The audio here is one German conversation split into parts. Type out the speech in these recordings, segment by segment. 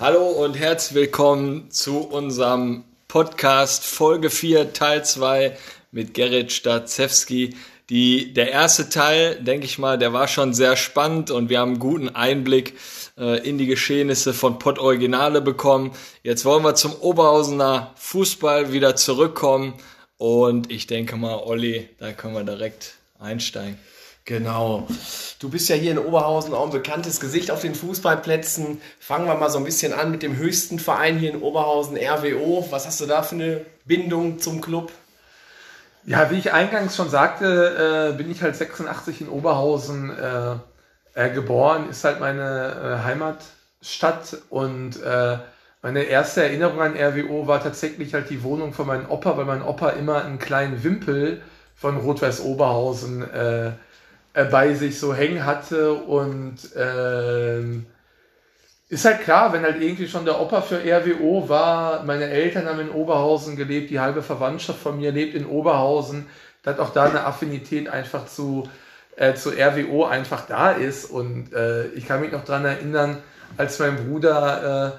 Hallo und herzlich willkommen zu unserem Podcast Folge 4 Teil 2 mit Gerrit Statzewski. Die, der erste Teil, denke ich mal, der war schon sehr spannend und wir haben einen guten Einblick äh, in die Geschehnisse von Pott Originale bekommen. Jetzt wollen wir zum Oberhausener Fußball wieder zurückkommen und ich denke mal, Olli, da können wir direkt einsteigen. Genau. Du bist ja hier in Oberhausen auch ein bekanntes Gesicht auf den Fußballplätzen. Fangen wir mal so ein bisschen an mit dem höchsten Verein hier in Oberhausen, RWO. Was hast du da für eine Bindung zum Club? Ja, wie ich eingangs schon sagte, äh, bin ich halt 86 in Oberhausen äh, äh, geboren, ist halt meine äh, Heimatstadt und äh, meine erste Erinnerung an RWO war tatsächlich halt die Wohnung von meinem Opa, weil mein Opa immer einen kleinen Wimpel von Rot-Weiß Oberhausen äh, äh, bei sich so hängen hatte und ähm, ist halt klar, wenn halt irgendwie schon der Opa für RWO war, meine Eltern haben in Oberhausen gelebt, die halbe Verwandtschaft von mir lebt in Oberhausen, dass auch da eine Affinität einfach zu, äh, zu RWO einfach da ist. Und äh, ich kann mich noch dran erinnern, als mein Bruder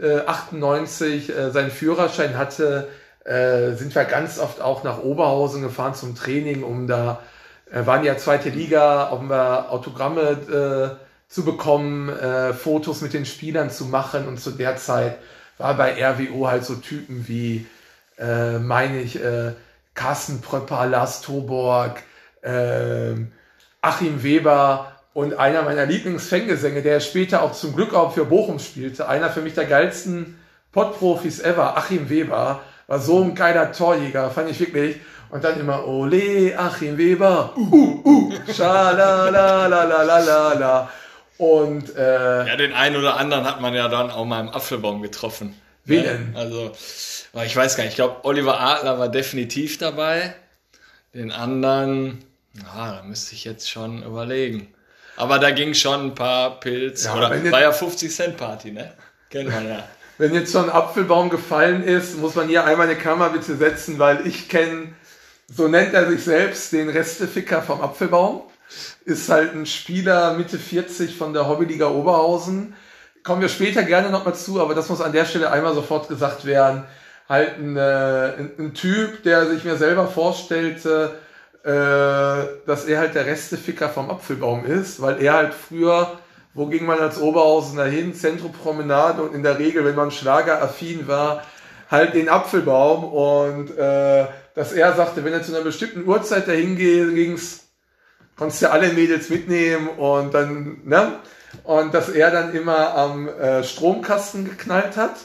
äh, äh, 98 äh, seinen Führerschein hatte, äh, sind wir ganz oft auch nach Oberhausen gefahren zum Training, um da äh, waren ja zweite Liga, um Autogramme äh, zu bekommen, äh, Fotos mit den Spielern zu machen und zu der Zeit war bei RWO halt so Typen wie, äh, meine ich, äh, Carsten Pröpper, Lars Toborg, äh, Achim Weber und einer meiner Lieblingsfangesänge, der später auch zum Glück auch für Bochum spielte, einer für mich der geilsten Pottprofis ever, Achim Weber, war so ein geiler Torjäger, fand ich wirklich. Und dann immer Ole, Achim Weber, uh, uh, uh, schalalalalalala. Und äh, ja, den einen oder anderen hat man ja dann auch mal im Apfelbaum getroffen. Wen denn? Also, ich weiß gar nicht, ich glaube, Oliver Adler war definitiv dabei. Den anderen, na, da müsste ich jetzt schon überlegen. Aber da ging schon ein paar Pilz. Ja, oder jetzt- war ja 50 Cent Party, ne? Kennt man ja. Wenn jetzt schon ein Apfelbaum gefallen ist, muss man hier einmal eine Kamera bitte setzen, weil ich kenne, so nennt er sich selbst, den Resteficker vom Apfelbaum. Ist halt ein Spieler Mitte 40 von der Hobbyliga Oberhausen. Kommen wir später gerne nochmal zu, aber das muss an der Stelle einmal sofort gesagt werden. Halt ein, äh, ein, Typ, der sich mir selber vorstellte, äh, dass er halt der Resteficker vom Apfelbaum ist, weil er halt früher wo ging man als Oberhausener hin? Zentrumpromenade und in der Regel, wenn man schlageraffin war, halt den Apfelbaum und äh, dass er sagte, wenn er zu einer bestimmten Uhrzeit dahin ging's, konntest du alle Mädels mitnehmen und dann, ne? Und dass er dann immer am äh, Stromkasten geknallt hat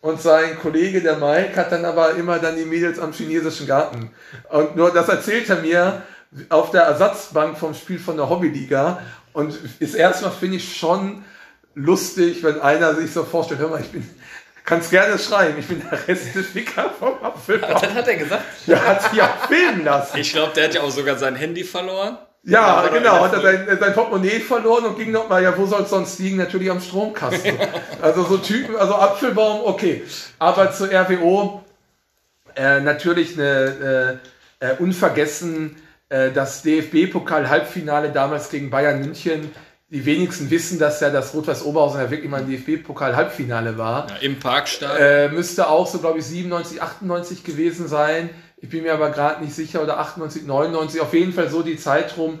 und sein Kollege, der Mike, hat dann aber immer dann die Mädels am chinesischen Garten. Und nur das erzählt er mir auf der Ersatzbank vom Spiel von der Hobbyliga und ist erstmal, finde ich, schon lustig, wenn einer sich so vorstellt, hör mal, ich bin, kannst gerne schreiben, ich bin der Resteficker vom Apfelbaum. Das hat er gesagt. Der hat sich auch filmen lassen. Ich glaube, der hat ja auch sogar sein Handy verloren. Ja, Aber genau, hat er sein, sein Portemonnaie verloren und ging noch mal, ja, wo soll es sonst liegen? Natürlich am Stromkasten. also so Typen, also Apfelbaum, okay. Aber zu RWO, äh, natürlich eine, äh, äh, unvergessen, äh, das DFB-Pokal-Halbfinale damals gegen Bayern München. Die wenigsten wissen, dass ja das Rot-Weiß Oberhausen ja wirklich mal ein DFB-Pokal-Halbfinale war. Ja, Im Parkstadion. Äh, müsste auch so, glaube ich, 97, 98 gewesen sein. Ich bin mir aber gerade nicht sicher, oder 98, 99, auf jeden Fall so die Zeit rum.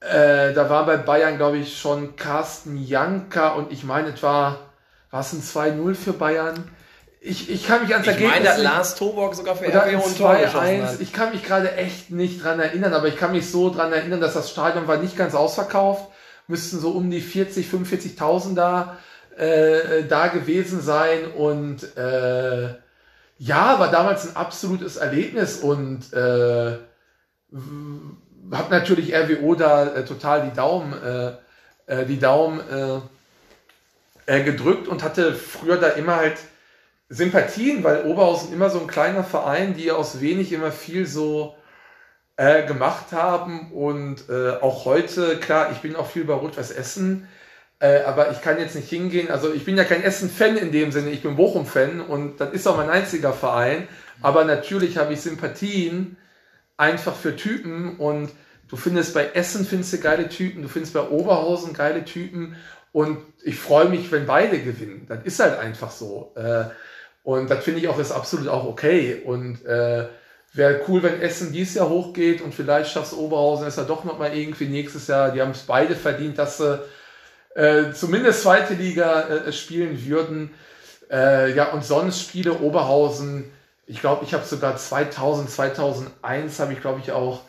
Äh, da war bei Bayern, glaube ich, schon Carsten Janka und ich meine, es war, war es ein 2-0 für Bayern? Ich, ich kann mich ans Ich Ergebnis meine, dass nicht- Lars Toborg sogar für RWO ein Tor geschossen 2-1. hat. Ich kann mich gerade echt nicht dran erinnern, aber ich kann mich so dran erinnern, dass das Stadion war nicht ganz ausverkauft. Müssten so um die 40, 45.000 da, äh, da gewesen sein. Und äh, ja, war damals ein absolutes Erlebnis. Und äh, habe natürlich RWO da äh, total die Daumen, äh, äh, die Daumen äh, äh, gedrückt und hatte früher da immer halt Sympathien, weil Oberhausen immer so ein kleiner Verein, die aus wenig immer viel so äh, gemacht haben und äh, auch heute, klar, ich bin auch viel bei Rot-Weiß Essen, äh, aber ich kann jetzt nicht hingehen, also ich bin ja kein Essen-Fan in dem Sinne, ich bin Bochum-Fan und das ist auch mein einziger Verein, aber natürlich habe ich Sympathien einfach für Typen und du findest bei Essen findest du geile Typen, du findest bei Oberhausen geile Typen Und ich freue mich, wenn beide gewinnen. Das ist halt einfach so. Äh, und das finde ich auch ist absolut auch okay. Und äh, wäre cool, wenn Essen dieses Jahr hochgeht und vielleicht schafft Oberhausen es ja doch nochmal irgendwie nächstes Jahr. Die haben es beide verdient, dass sie äh, zumindest zweite Liga äh, spielen würden. Äh, ja, und sonst Spiele Oberhausen. Ich glaube, ich habe sogar 2000, 2001 habe ich, glaube ich, auch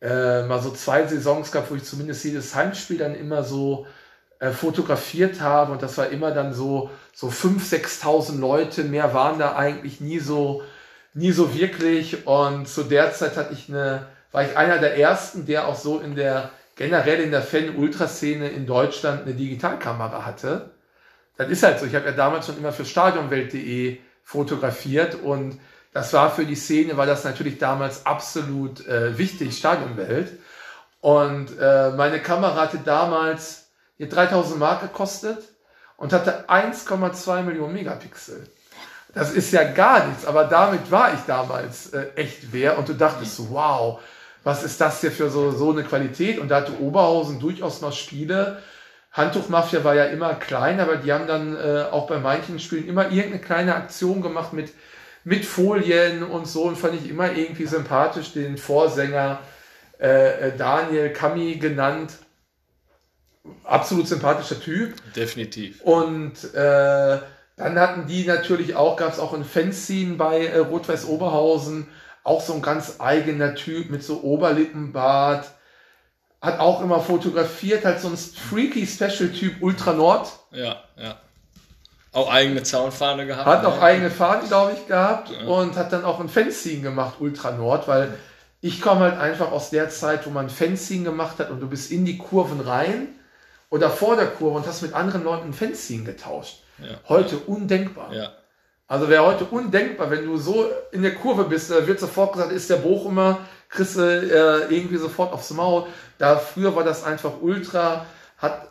äh, mal so zwei Saisons gehabt, wo ich zumindest jedes Heimspiel dann immer so äh, fotografiert habe. Und das war immer dann so, so 5.000, 6.000 Leute. Mehr waren da eigentlich nie so, nie so wirklich. Und zu der Zeit hatte ich eine, war ich einer der ersten, der auch so in der generell in der Fan-Ultraszene in Deutschland eine Digitalkamera hatte. Das ist halt so. Ich habe ja damals schon immer für Stadionwelt.de fotografiert und das war für die Szene, war das natürlich damals absolut äh, wichtig, Stadionwelt. Und äh, meine Kamera hatte damals hier 3000 Mark gekostet und hatte 1,2 Millionen Megapixel. Das ist ja gar nichts, aber damit war ich damals äh, echt wer und du dachtest, wow, was ist das hier für so, so eine Qualität? Und da hatte Oberhausen durchaus noch Spiele. Handtuchmafia war ja immer klein, aber die haben dann äh, auch bei manchen Spielen immer irgendeine kleine Aktion gemacht mit, mit Folien und so und fand ich immer irgendwie sympathisch, den Vorsänger äh, äh Daniel Kami genannt. Absolut sympathischer Typ. Definitiv. Und äh, dann hatten die natürlich auch, gab es auch ein Fanzine bei äh, Rot-Weiß Oberhausen, auch so ein ganz eigener Typ mit so Oberlippenbart. Hat auch immer fotografiert, halt so ein freaky Special-Typ Ultra Nord. Ja, ja. Auch eigene Zaunfahne gehabt. Hat auch eigene Fahnen, glaube ich, gehabt ja. und hat dann auch ein Fanzine gemacht, Ultra Nord, weil ich komme halt einfach aus der Zeit, wo man Fanzine gemacht hat und du bist in die Kurven rein oder vor der Kurve und hast mit anderen Leuten ein Fanzine getauscht. Ja. Heute ja. undenkbar. Ja. Also wäre heute undenkbar, wenn du so in der Kurve bist, da wird sofort gesagt, ist der Bochumer, kriegst du äh, irgendwie sofort aufs Maul. Da früher war das einfach ultra, hat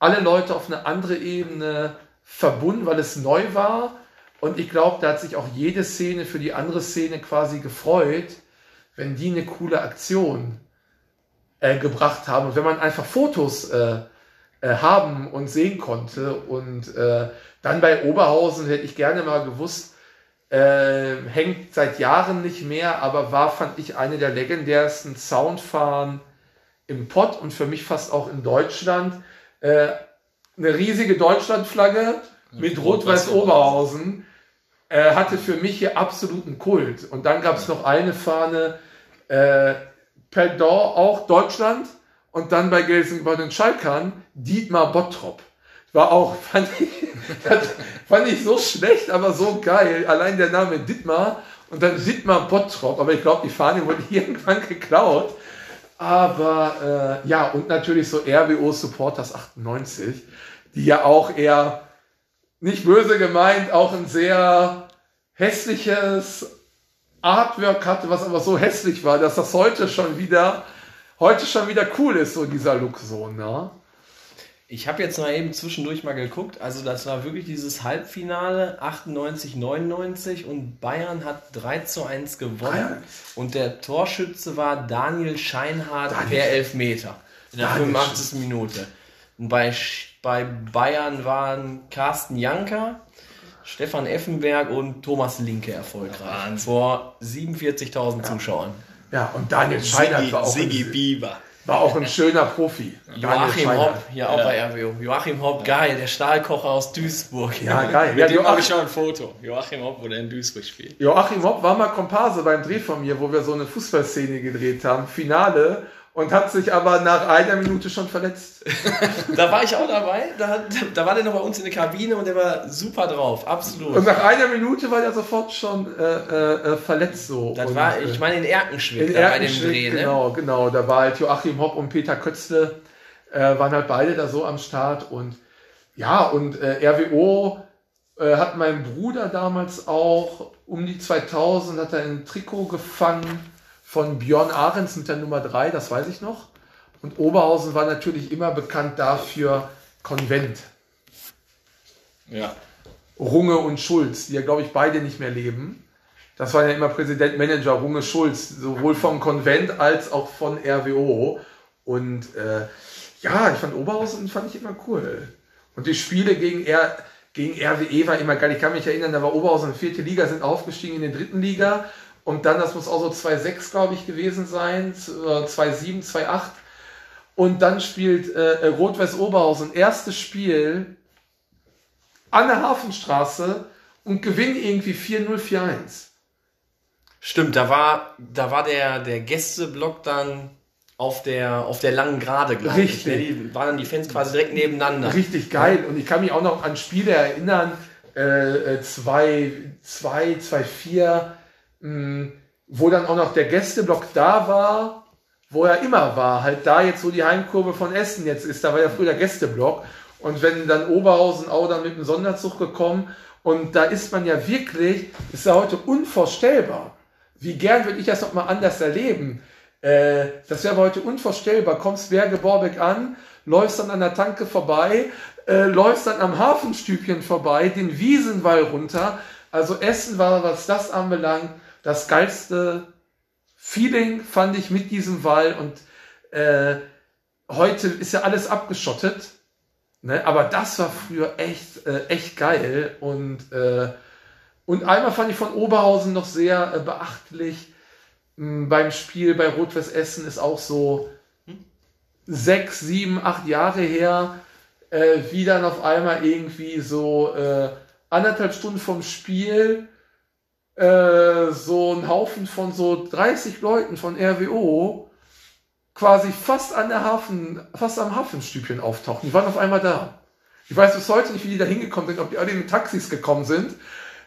alle Leute auf eine andere Ebene verbunden, weil es neu war. Und ich glaube, da hat sich auch jede Szene für die andere Szene quasi gefreut, wenn die eine coole Aktion äh, gebracht haben. Und wenn man einfach Fotos äh, äh, haben und sehen konnte. Und äh, dann bei Oberhausen hätte ich gerne mal gewusst, äh, hängt seit Jahren nicht mehr, aber war, fand ich, eine der legendärsten Soundfahren im Pott und für mich fast auch in Deutschland. Äh, eine riesige Deutschlandflagge mit Rot-Weiß Oberhausen äh, hatte für mich hier absoluten Kult. Und dann gab es noch eine Fahne, äh, Perdon, auch Deutschland, und dann bei Gelsenkirchen Schalkern Dietmar Bottrop. War auch, fand ich, fand ich so schlecht, aber so geil. Allein der Name Dietmar und dann Dietmar Bottrop. Aber ich glaube, die Fahne wurde irgendwann geklaut. Aber äh, ja, und natürlich so RWO Supporters 98, die ja auch eher, nicht böse gemeint, auch ein sehr hässliches Artwork hatte, was aber so hässlich war, dass das heute schon wieder heute schon wieder cool ist, so dieser Look so, ne? Ich habe jetzt mal eben zwischendurch mal geguckt. Also das war wirklich dieses Halbfinale 98, 99 und Bayern hat 3 zu 1 gewonnen. Bayern. Und der Torschütze war Daniel Scheinhardt Daniel. per Elfmeter in der Daniel 85. Minute. Und bei, bei Bayern waren Carsten Janker, Stefan Effenberg und Thomas Linke erfolgreich. Wahnsinn. Vor 47.000 ja. Zuschauern. Ja, und Daniel Scheinert war auch, Bieber. war auch ein schöner Profi. Joachim Hopp, hier auch bei RWO. Joachim Hopp, geil, der Stahlkocher aus Duisburg. Ja, geil. Mit ja, dem habe ich schon ein Foto. Joachim Hopp, wo der in Duisburg spielt. Joachim Hopp war mal Komparse beim Dreh von mir, wo wir so eine Fußballszene gedreht haben. Finale und hat sich aber nach einer Minute schon verletzt. da war ich auch dabei. Da, da war der noch bei uns in der Kabine und der war super drauf, absolut. Und nach einer Minute war der sofort schon äh, äh, verletzt so. Das und, war, ich meine, in Erkenschwick, in Erkenschwick bei dem Dreh, ne? Genau, genau. Da war halt Joachim Hopp und Peter Kötzle, äh, waren halt beide da so am Start und ja, und äh, RWO äh, hat mein Bruder damals auch um die 2000 hat er ein Trikot gefangen von Björn Ahrens mit der Nummer 3, das weiß ich noch. Und Oberhausen war natürlich immer bekannt dafür Konvent. Ja. Runge und Schulz, die ja, glaube ich, beide nicht mehr leben. Das waren ja immer Präsident, Manager, Runge, Schulz, sowohl vom Konvent als auch von RWO. Und äh, ja, ich fand Oberhausen fand ich immer cool. Und die Spiele gegen, R, gegen RWE war immer geil. Ich kann mich erinnern, da war Oberhausen in vierte Liga, sind aufgestiegen in die dritten Liga. Und dann, das muss auch so 2,6, glaube ich, gewesen sein, 2,7, 2,8. Und dann spielt äh, Rot-West Oberhausen erstes Spiel an der Hafenstraße und gewinnt irgendwie 4-0, 4-1. Stimmt, da war, da war der, der Gästeblock dann auf der, auf der langen Gerade, glaube ich. Richtig. Die waren dann die Fans quasi direkt nebeneinander. Richtig geil. Und ich kann mich auch noch an Spiele erinnern, 2, 2, 2, 4, wo dann auch noch der Gästeblock da war, wo er immer war. Halt da jetzt, wo die Heimkurve von Essen jetzt ist, da war ja früher der Gästeblock. Und wenn dann Oberhausen auch dann mit dem Sonderzug gekommen und da ist man ja wirklich, ist ja heute unvorstellbar. Wie gern würde ich das noch mal anders erleben? Äh, das wäre heute unvorstellbar. Kommst Berge Borbeck an, läufst dann an der Tanke vorbei, äh, läufst dann am Hafenstübchen vorbei, den Wiesenwall runter. Also Essen war, was das anbelangt, das geilste Feeling fand ich mit diesem Wall und äh, heute ist ja alles abgeschottet. Ne? Aber das war früher echt, äh, echt geil und äh, und einmal fand ich von Oberhausen noch sehr äh, beachtlich. Mh, beim Spiel bei Rot-West Essen ist auch so sechs, sieben, acht Jahre her, äh, wie dann auf einmal irgendwie so äh, anderthalb Stunden vom Spiel äh, so ein Haufen von so 30 Leuten von RWO quasi fast an der Hafen, fast am Hafenstübchen auftauchen. Die waren auf einmal da. Ich weiß bis heute nicht, wie die da hingekommen sind, ob die alle mit Taxis gekommen sind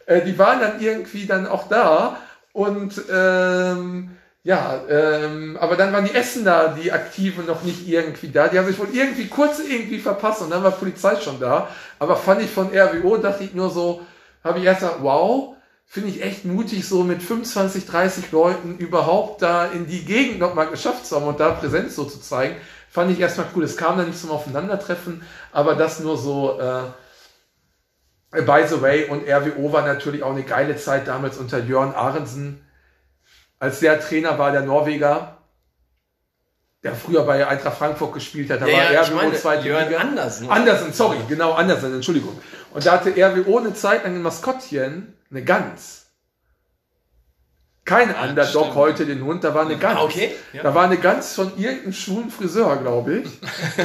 äh, die waren dann irgendwie dann auch da und ähm, ja, ähm, aber dann waren die Essener, die Aktiven, noch nicht irgendwie da. Die haben sich wohl irgendwie kurz irgendwie verpasst und dann war Polizei schon da. Aber fand ich von RWO, dachte ich nur so, habe ich erst gesagt, wow, finde ich echt mutig, so mit 25, 30 Leuten überhaupt da in die Gegend nochmal geschafft zu haben und da Präsenz so zu zeigen. Fand ich erstmal cool. Es kam dann nicht zum Aufeinandertreffen, aber das nur so, äh, By the way, und RWO war natürlich auch eine geile Zeit damals unter Jörn Arensen, als der Trainer war, der Norweger, der früher bei Eintracht Frankfurt gespielt hat. Da ja, war ja, RWO meine, zweite Jörn Liga. Andersen. Andersen, sorry, genau, Andersen, Entschuldigung. Und da hatte RWO eine Zeit lang ein Maskottchen, eine Gans. Kein Underdog stimmt. heute den Hund, da war eine Gans. Okay, ja. Da war eine Gans von irgendeinem schwulen Friseur, glaube ich.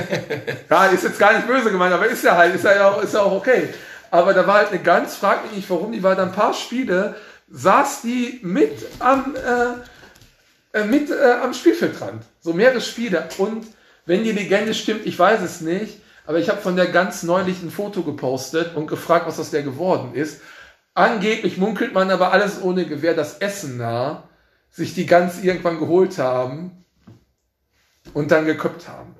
ja, ist jetzt gar nicht böse gemeint, aber ist ja halt, ist ja auch, ist ja auch okay. Aber da war halt eine Gans, frag mich nicht warum, die war da ein paar Spiele, saß die mit am, äh, äh, mit äh, am Spielfeldrand. So mehrere Spiele. Und wenn die Legende stimmt, ich weiß es nicht, aber ich habe von der Gans neulich ein Foto gepostet und gefragt, was aus der geworden ist. Angeblich munkelt man aber alles ohne Gewehr, dass Essener sich die Gans irgendwann geholt haben und dann geköpft haben.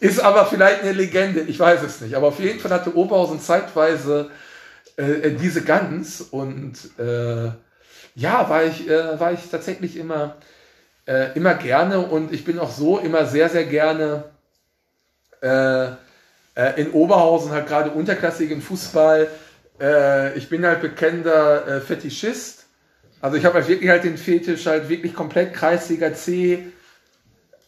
Ist aber vielleicht eine Legende, ich weiß es nicht. Aber auf jeden Fall hatte Oberhausen zeitweise äh, diese Gans und äh, ja, war ich, äh, war ich tatsächlich immer, äh, immer gerne und ich bin auch so immer sehr, sehr gerne äh, in Oberhausen, halt gerade unterklassigen Fußball. Äh, ich bin halt bekennender äh, Fetischist. Also ich habe halt wirklich halt den Fetisch halt wirklich komplett Kreisliga C.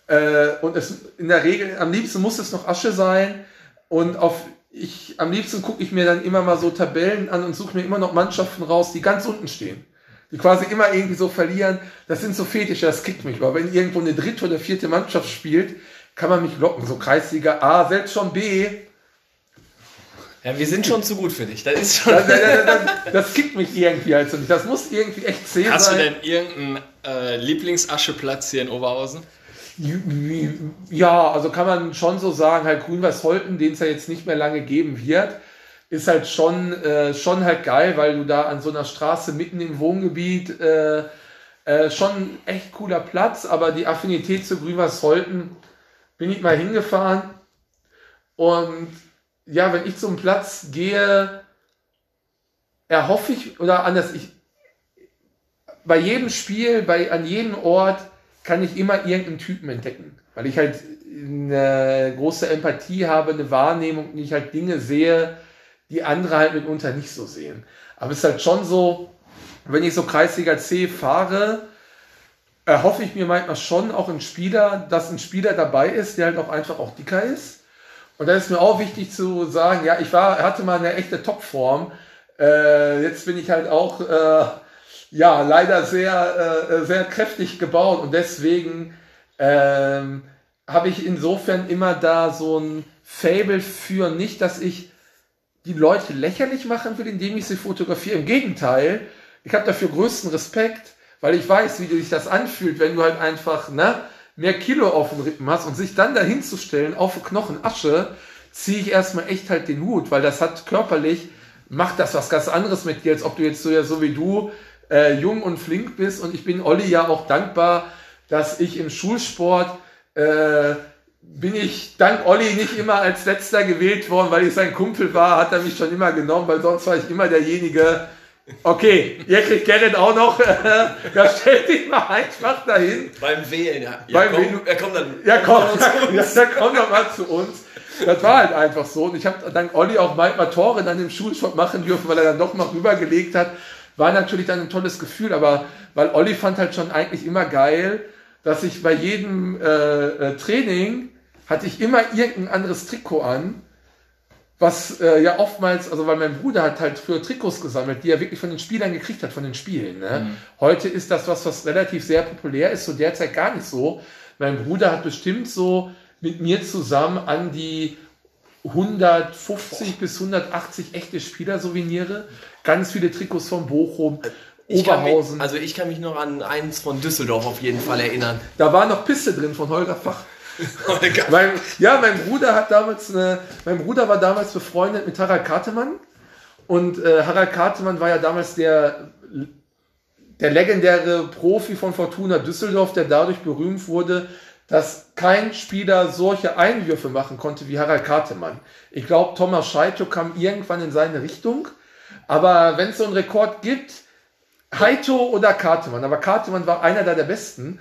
Äh, und es in der Regel, am liebsten muss es noch Asche sein. Und auf ich, am liebsten gucke ich mir dann immer mal so Tabellen an und suche mir immer noch Mannschaften raus, die ganz unten stehen. Die quasi immer irgendwie so verlieren. Das sind so Fetische, das kickt mich. Aber wenn irgendwo eine dritte oder vierte Mannschaft spielt, kann man mich locken. So Kreisliga A, selbst schon B. Ja, wir sind schon zu gut für dich. Das ist schon. Das, das, das, das kickt mich irgendwie halt so nicht. Das muss irgendwie echt zäh Hast du sein. denn irgendeinen äh, Lieblingsascheplatz hier in Oberhausen? Ja, also kann man schon so sagen, halt Grün-Weiß-Holten, den es ja jetzt nicht mehr lange geben wird, ist halt schon, äh, schon halt geil, weil du da an so einer Straße mitten im Wohngebiet äh, äh, schon echt cooler Platz, aber die Affinität zu Grün-Weiß-Holten bin ich mal hingefahren und ja, wenn ich zum Platz gehe, erhoffe ich, oder anders, ich, bei jedem Spiel, bei, an jedem Ort kann ich immer irgendeinen Typen entdecken, weil ich halt eine große Empathie habe, eine Wahrnehmung und ich halt Dinge sehe, die andere halt mitunter nicht so sehen. Aber es ist halt schon so, wenn ich so Kreisliga C fahre, erhoffe ich mir manchmal schon auch einen Spieler, dass ein Spieler dabei ist, der halt auch einfach auch dicker ist Und da ist mir auch wichtig zu sagen, ja, ich war, hatte mal eine echte Topform. Äh, jetzt bin ich halt auch, äh, ja, leider sehr, äh, sehr kräftig gebaut und deswegen ähm, habe ich insofern immer da so ein Fable für nicht, dass ich die Leute lächerlich machen will, indem ich sie fotografiere. Im Gegenteil, ich habe dafür größten Respekt, weil ich weiß, wie sich das anfühlt, wenn du halt einfach ne, mehr Kilo auf den Rippen hast und sich dann dahin zu stellen auf Knochen Asche, ziehe ich erstmal echt halt den Hut, weil das hat körperlich, macht das was ganz anderes mit dir, als ob du jetzt so ja so wie du äh, jung und flink bist. Und ich bin Olli ja auch dankbar, dass ich im Schulsport äh, bin ich dank Olli nicht immer als letzter gewählt worden, weil ich sein Kumpel war, hat er mich schon immer genommen, weil sonst war ich immer derjenige. Okay, ihr kriegt Gerrit auch noch. da stellt dich mal einfach dahin. Beim Wählen, ja. Beim komm, er kommt dann. Ja, komm, dann ja, ja, komm doch mal zu uns. Das war halt einfach so. Und ich habe dank Olli auch manchmal Tore dann im Schulsport machen dürfen, weil er dann doch noch rübergelegt hat. War natürlich dann ein tolles Gefühl, aber weil Olli fand halt schon eigentlich immer geil, dass ich bei jedem äh, äh, Training hatte ich immer irgendein anderes Trikot an, was äh, ja oftmals, also weil mein Bruder hat halt früher Trikots gesammelt, die er wirklich von den Spielern gekriegt hat, von den Spielen. Ne? Heute ist das was, was relativ sehr populär ist, so derzeit gar nicht so. Mein Bruder hat bestimmt so mit mir zusammen an die 150 bis 180 echte Spieler-Souveniere, ganz viele Trikots von Bochum, Ich kann mich, Oberhausen. also ich kann mich noch an eins von Düsseldorf auf jeden Fall erinnern. Da war noch Piste drin von Holger Fach. Mein, ja, mein Bruder hat damals eine, mein Bruder war damals befreundet mit Harald Kartemann und äh, Harald Kartemann war ja damals der der legendäre Profi von Fortuna Düsseldorf, der dadurch berühmt wurde, dass kein Spieler solche Einwürfe machen konnte wie Harald Kartemann. Ich glaube, Thomas Scheito kam irgendwann in seine Richtung, aber wenn es so einen Rekord gibt, Heito oder Kartemann, aber Kartemann war einer der Besten.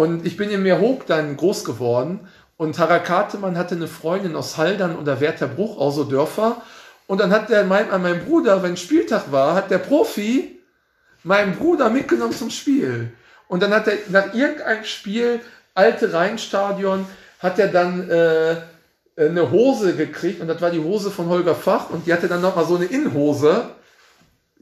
Und ich bin in mir hoch dann groß geworden. Und Harald Kartemann hatte eine Freundin aus Haldern oder Wertherbruch, auch so Dörfer. Und dann hat der meint an mein Bruder, wenn Spieltag war, hat der Profi meinen Bruder mitgenommen zum Spiel. Und dann hat er nach irgendeinem Spiel, alte Rheinstadion, hat er dann äh, eine Hose gekriegt. Und das war die Hose von Holger Fach. Und die hatte dann nochmal so eine Innenhose.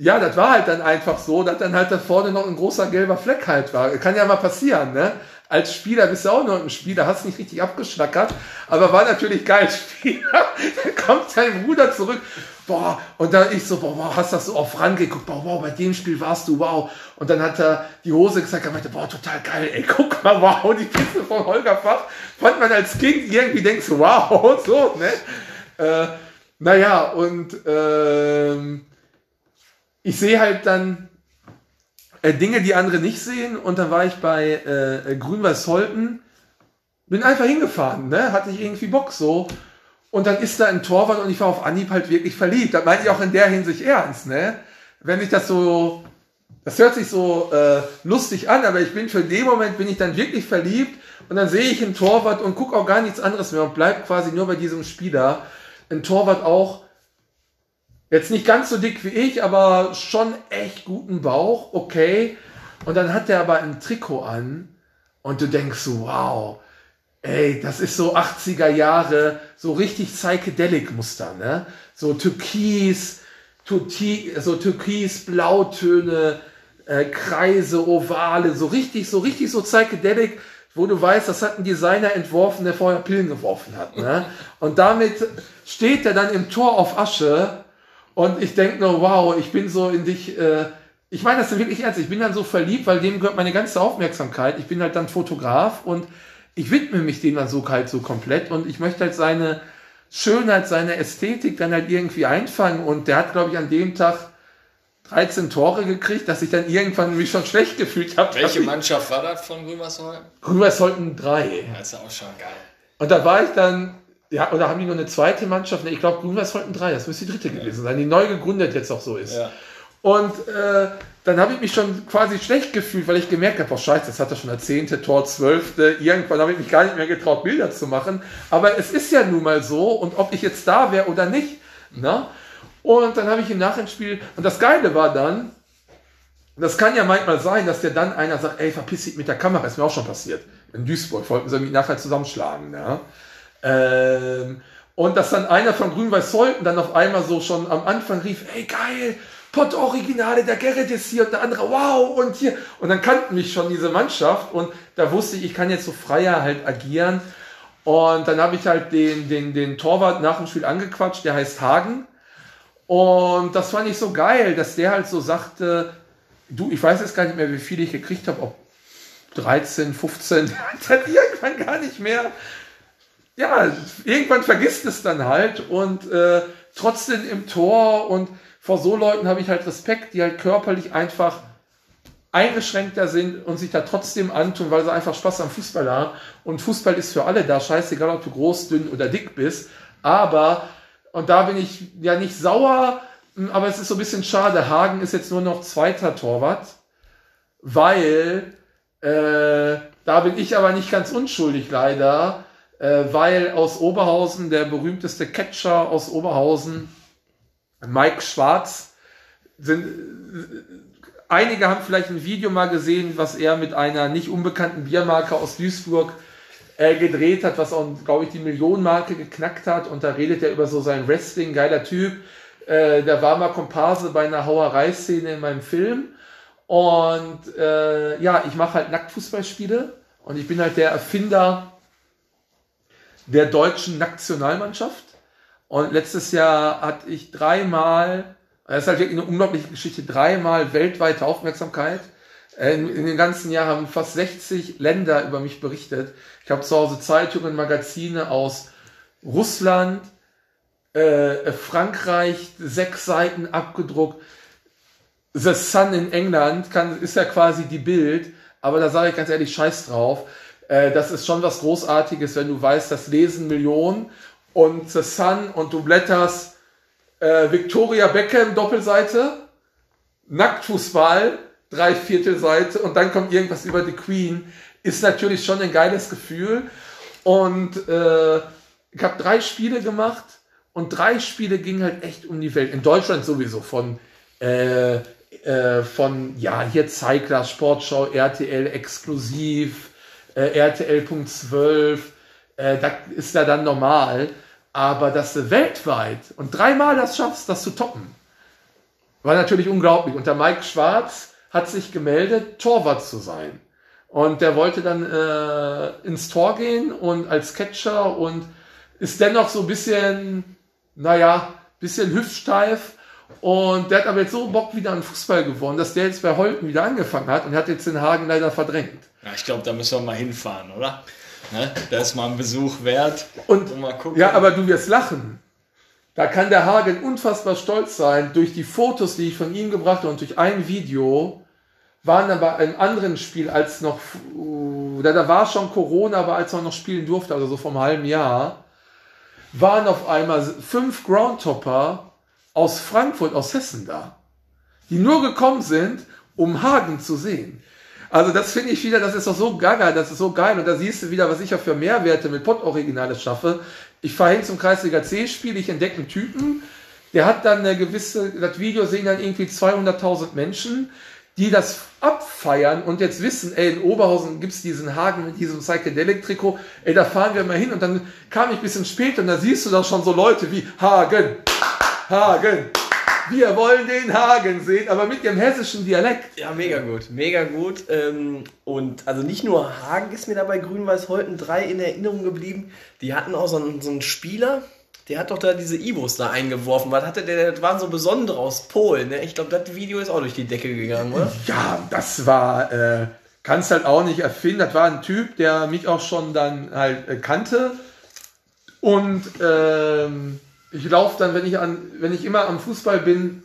Ja, das war halt dann einfach so, dass dann halt da vorne noch ein großer gelber Fleck halt war. Kann ja mal passieren, ne? Als Spieler bist du auch noch ein Spieler, hast nicht richtig abgeschnackert, aber war natürlich geil. Spieler, dann kommt sein Bruder zurück. Boah, und dann ich so, boah, hast das so auf rangeguckt, boah, wow, bei dem Spiel warst du, wow. Und dann hat er die Hose gesagt, er meinte, boah, total geil, ey, guck mal, wow, die Piste von Holger Fach, fand man als Kind irgendwie, denkst wow, so, ne? Äh, naja, und ähm, ich sehe halt dann äh, Dinge, die andere nicht sehen. Und dann war ich bei äh, Grün-Weiß-Holten, bin einfach hingefahren, ne? hatte ich irgendwie Bock so. Und dann ist da ein Torwart und ich war auf Anhieb halt wirklich verliebt. Das meine ich auch in der Hinsicht ernst, ne? Wenn ich das so, das hört sich so äh, lustig an, aber ich bin für den Moment bin ich dann wirklich verliebt und dann sehe ich einen Torwart und gucke auch gar nichts anderes mehr und bleib quasi nur bei diesem Spieler. Ein Torwart auch, Jetzt nicht ganz so dick wie ich, aber schon echt guten Bauch, okay. Und dann hat der aber ein Trikot an und du denkst so, wow, ey, das ist so 80er Jahre, so richtig psychedelic Muster, ne? So Türkis, Tuti, so Türkis, Blautöne, äh, Kreise, Ovale, so richtig, so richtig so psychedelic, wo du weißt, das hat ein Designer entworfen, der vorher Pillen geworfen hat, ne? Und damit steht er dann im Tor auf Asche und ich denke nur, wow, ich bin so in dich, äh, ich meine das ist wirklich ernst, ich bin dann so verliebt, weil dem gehört meine ganze Aufmerksamkeit. Ich bin halt dann Fotograf und ich widme mich dem dann so halt so komplett und ich möchte halt seine Schönheit, seine Ästhetik dann halt irgendwie einfangen und der hat, glaube ich, an dem Tag 13 Tore gekriegt, dass ich dann irgendwann mich schon schlecht gefühlt habe. Welche Mannschaft war das von Grünwasserholm? Grün-Weiß-Holten drei. Das ist auch schon geil. Und da war ich dann, ja, oder haben die nur eine zweite Mannschaft? Ich glaube, Grün-Weiß-Holten drei, das müsste die dritte gewesen sein, die neu gegründet jetzt auch so ist. Ja. Und äh, dann habe ich mich schon quasi schlecht gefühlt, weil ich gemerkt habe, oh scheiße, das hat er schon der zehnte Tor, zwölfte. Irgendwann habe ich mich gar nicht mehr getraut, Bilder zu machen. Aber es ist ja nun mal so, und ob ich jetzt da wäre oder nicht, ne? Und dann habe ich im Nachhinein und das Geile war dann, das kann ja manchmal sein, dass der dann einer sagt, ey, verpiss dich mit der Kamera, ist mir auch schon passiert. In Duisburg wollten sie mich nachher zusammenschlagen, ne? Ähm, Und dass dann einer von Grün-Weiß Sollten dann auf einmal so schon am Anfang rief, ey geil, Pott Originale, der Gerrit ist hier und der andere, wow, und hier. Und dann kannten mich schon diese Mannschaft und da wusste ich, ich kann jetzt so freier halt agieren. Und dann habe ich halt den, den, den Torwart nach dem Spiel angequatscht, der heißt Hagen. Und das fand ich so geil, dass der halt so sagte, du, ich weiß jetzt gar nicht mehr, wie viel ich gekriegt habe, ob 13, 15, dann irgendwann gar nicht mehr ja, irgendwann vergisst es dann halt und äh, trotzdem im Tor und vor so Leuten habe ich halt Respekt, die halt körperlich einfach eingeschränkter sind und sich da trotzdem antun, weil sie einfach Spaß am Fußball haben. Und Fußball ist für alle da, scheißegal, ob du groß, dünn oder dick bist. Aber, und da bin ich ja nicht sauer, aber es ist so ein bisschen schade. Hagen ist jetzt nur noch zweiter Torwart, weil äh, da bin ich aber nicht ganz unschuldig leider äh, weil aus Oberhausen der berühmteste Catcher aus Oberhausen, Mike Schwarz, sind, einige haben vielleicht ein Video mal gesehen, was er mit einer nicht unbekannten Biermarke aus Duisburg äh, gedreht hat, was auch, glaube ich, die Millionenmarke geknackt hat. Und da redet er über so sein Wrestling, geiler Typ. Äh, der war mal Komparse bei einer Hauerei-Szene in meinem Film. Und äh, ja, ich mache halt Nacktfußballspiele und ich bin halt der Erfinder der deutschen Nationalmannschaft. Und letztes Jahr hatte ich dreimal, das ist halt wirklich eine unglaubliche Geschichte, dreimal weltweite Aufmerksamkeit. In, in dem ganzen Jahr haben fast 60 Länder über mich berichtet. Ich habe zu Hause Zeitungen, Magazine aus Russland, äh, Frankreich, sechs Seiten abgedruckt. The Sun in England kann, ist ja quasi die Bild, aber da sage ich ganz ehrlich, scheiß drauf. Äh, das ist schon was Großartiges, wenn du weißt, das lesen Millionen und The Sun und du blätterst äh, Victoria Beckham Doppelseite, Nacktfußball, drei Viertelseite und dann kommt irgendwas über die Queen, ist natürlich schon ein geiles Gefühl. Und äh, ich habe drei Spiele gemacht und drei Spiele gingen halt echt um die Welt. In Deutschland sowieso von äh, äh, von ja hier Zeigler, Sportschau, RTL exklusiv, äh, RTL.12, äh, da ist ja dann normal. Aber dass du weltweit und dreimal das schaffst, das zu toppen, war natürlich unglaublich. Und der Mike Schwarz hat sich gemeldet, Torwart zu sein. Und der wollte dann äh, ins Tor gehen und als Catcher und ist dennoch so ein bisschen, naja, bisschen hüftsteif. Und der hat aber jetzt so Bock wieder an Fußball gewonnen, dass der jetzt bei Holten wieder angefangen hat und hat jetzt den Hagen leider verdrängt. Ja, ich glaube, da müssen wir mal hinfahren, oder? Ne? Da ist mal ein Besuch wert. Und, und mal gucken. Ja, aber du wirst lachen. Da kann der Hagen unfassbar stolz sein. Durch die Fotos, die ich von ihm gebracht habe und durch ein Video, waren aber einem anderen Spiel als noch, uh, da, da war schon Corona, aber als man noch spielen durfte, also so vom halben Jahr, waren auf einmal fünf Groundtopper aus Frankfurt, aus Hessen da, die nur gekommen sind, um Hagen zu sehen. Also das finde ich wieder, das ist doch so gaga, das ist so geil. Und da siehst du wieder, was ich ja für Mehrwerte mit Pott-Originales schaffe. Ich fahre hin zum Kreisliga C-Spiel, ich entdecke einen Typen, der hat dann eine gewisse, das Video sehen dann irgendwie 200.000 Menschen, die das abfeiern und jetzt wissen, ey, in Oberhausen gibt's diesen Hagen mit diesem Psychedelic-Trikot, ey, da fahren wir mal hin und dann kam ich ein bisschen später und da siehst du doch schon so Leute wie Hagen, Hagen, wir wollen den Hagen sehen, aber mit ihrem hessischen Dialekt. Ja, mega gut, mega gut. Ähm, und also nicht nur Hagen ist mir dabei Grün-Weiß-Holten 3 in Erinnerung geblieben. Die hatten auch so einen, so einen Spieler, der hat doch da diese Ivos da eingeworfen. Was hatte der? Das waren so besondere aus Polen. Ne? Ich glaube, das Video ist auch durch die Decke gegangen, oder? Ja, das war, äh, kannst halt auch nicht erfinden. Das war ein Typ, der mich auch schon dann halt äh, kannte. Und ähm, ich laufe dann, wenn ich an, wenn ich immer am Fußball bin,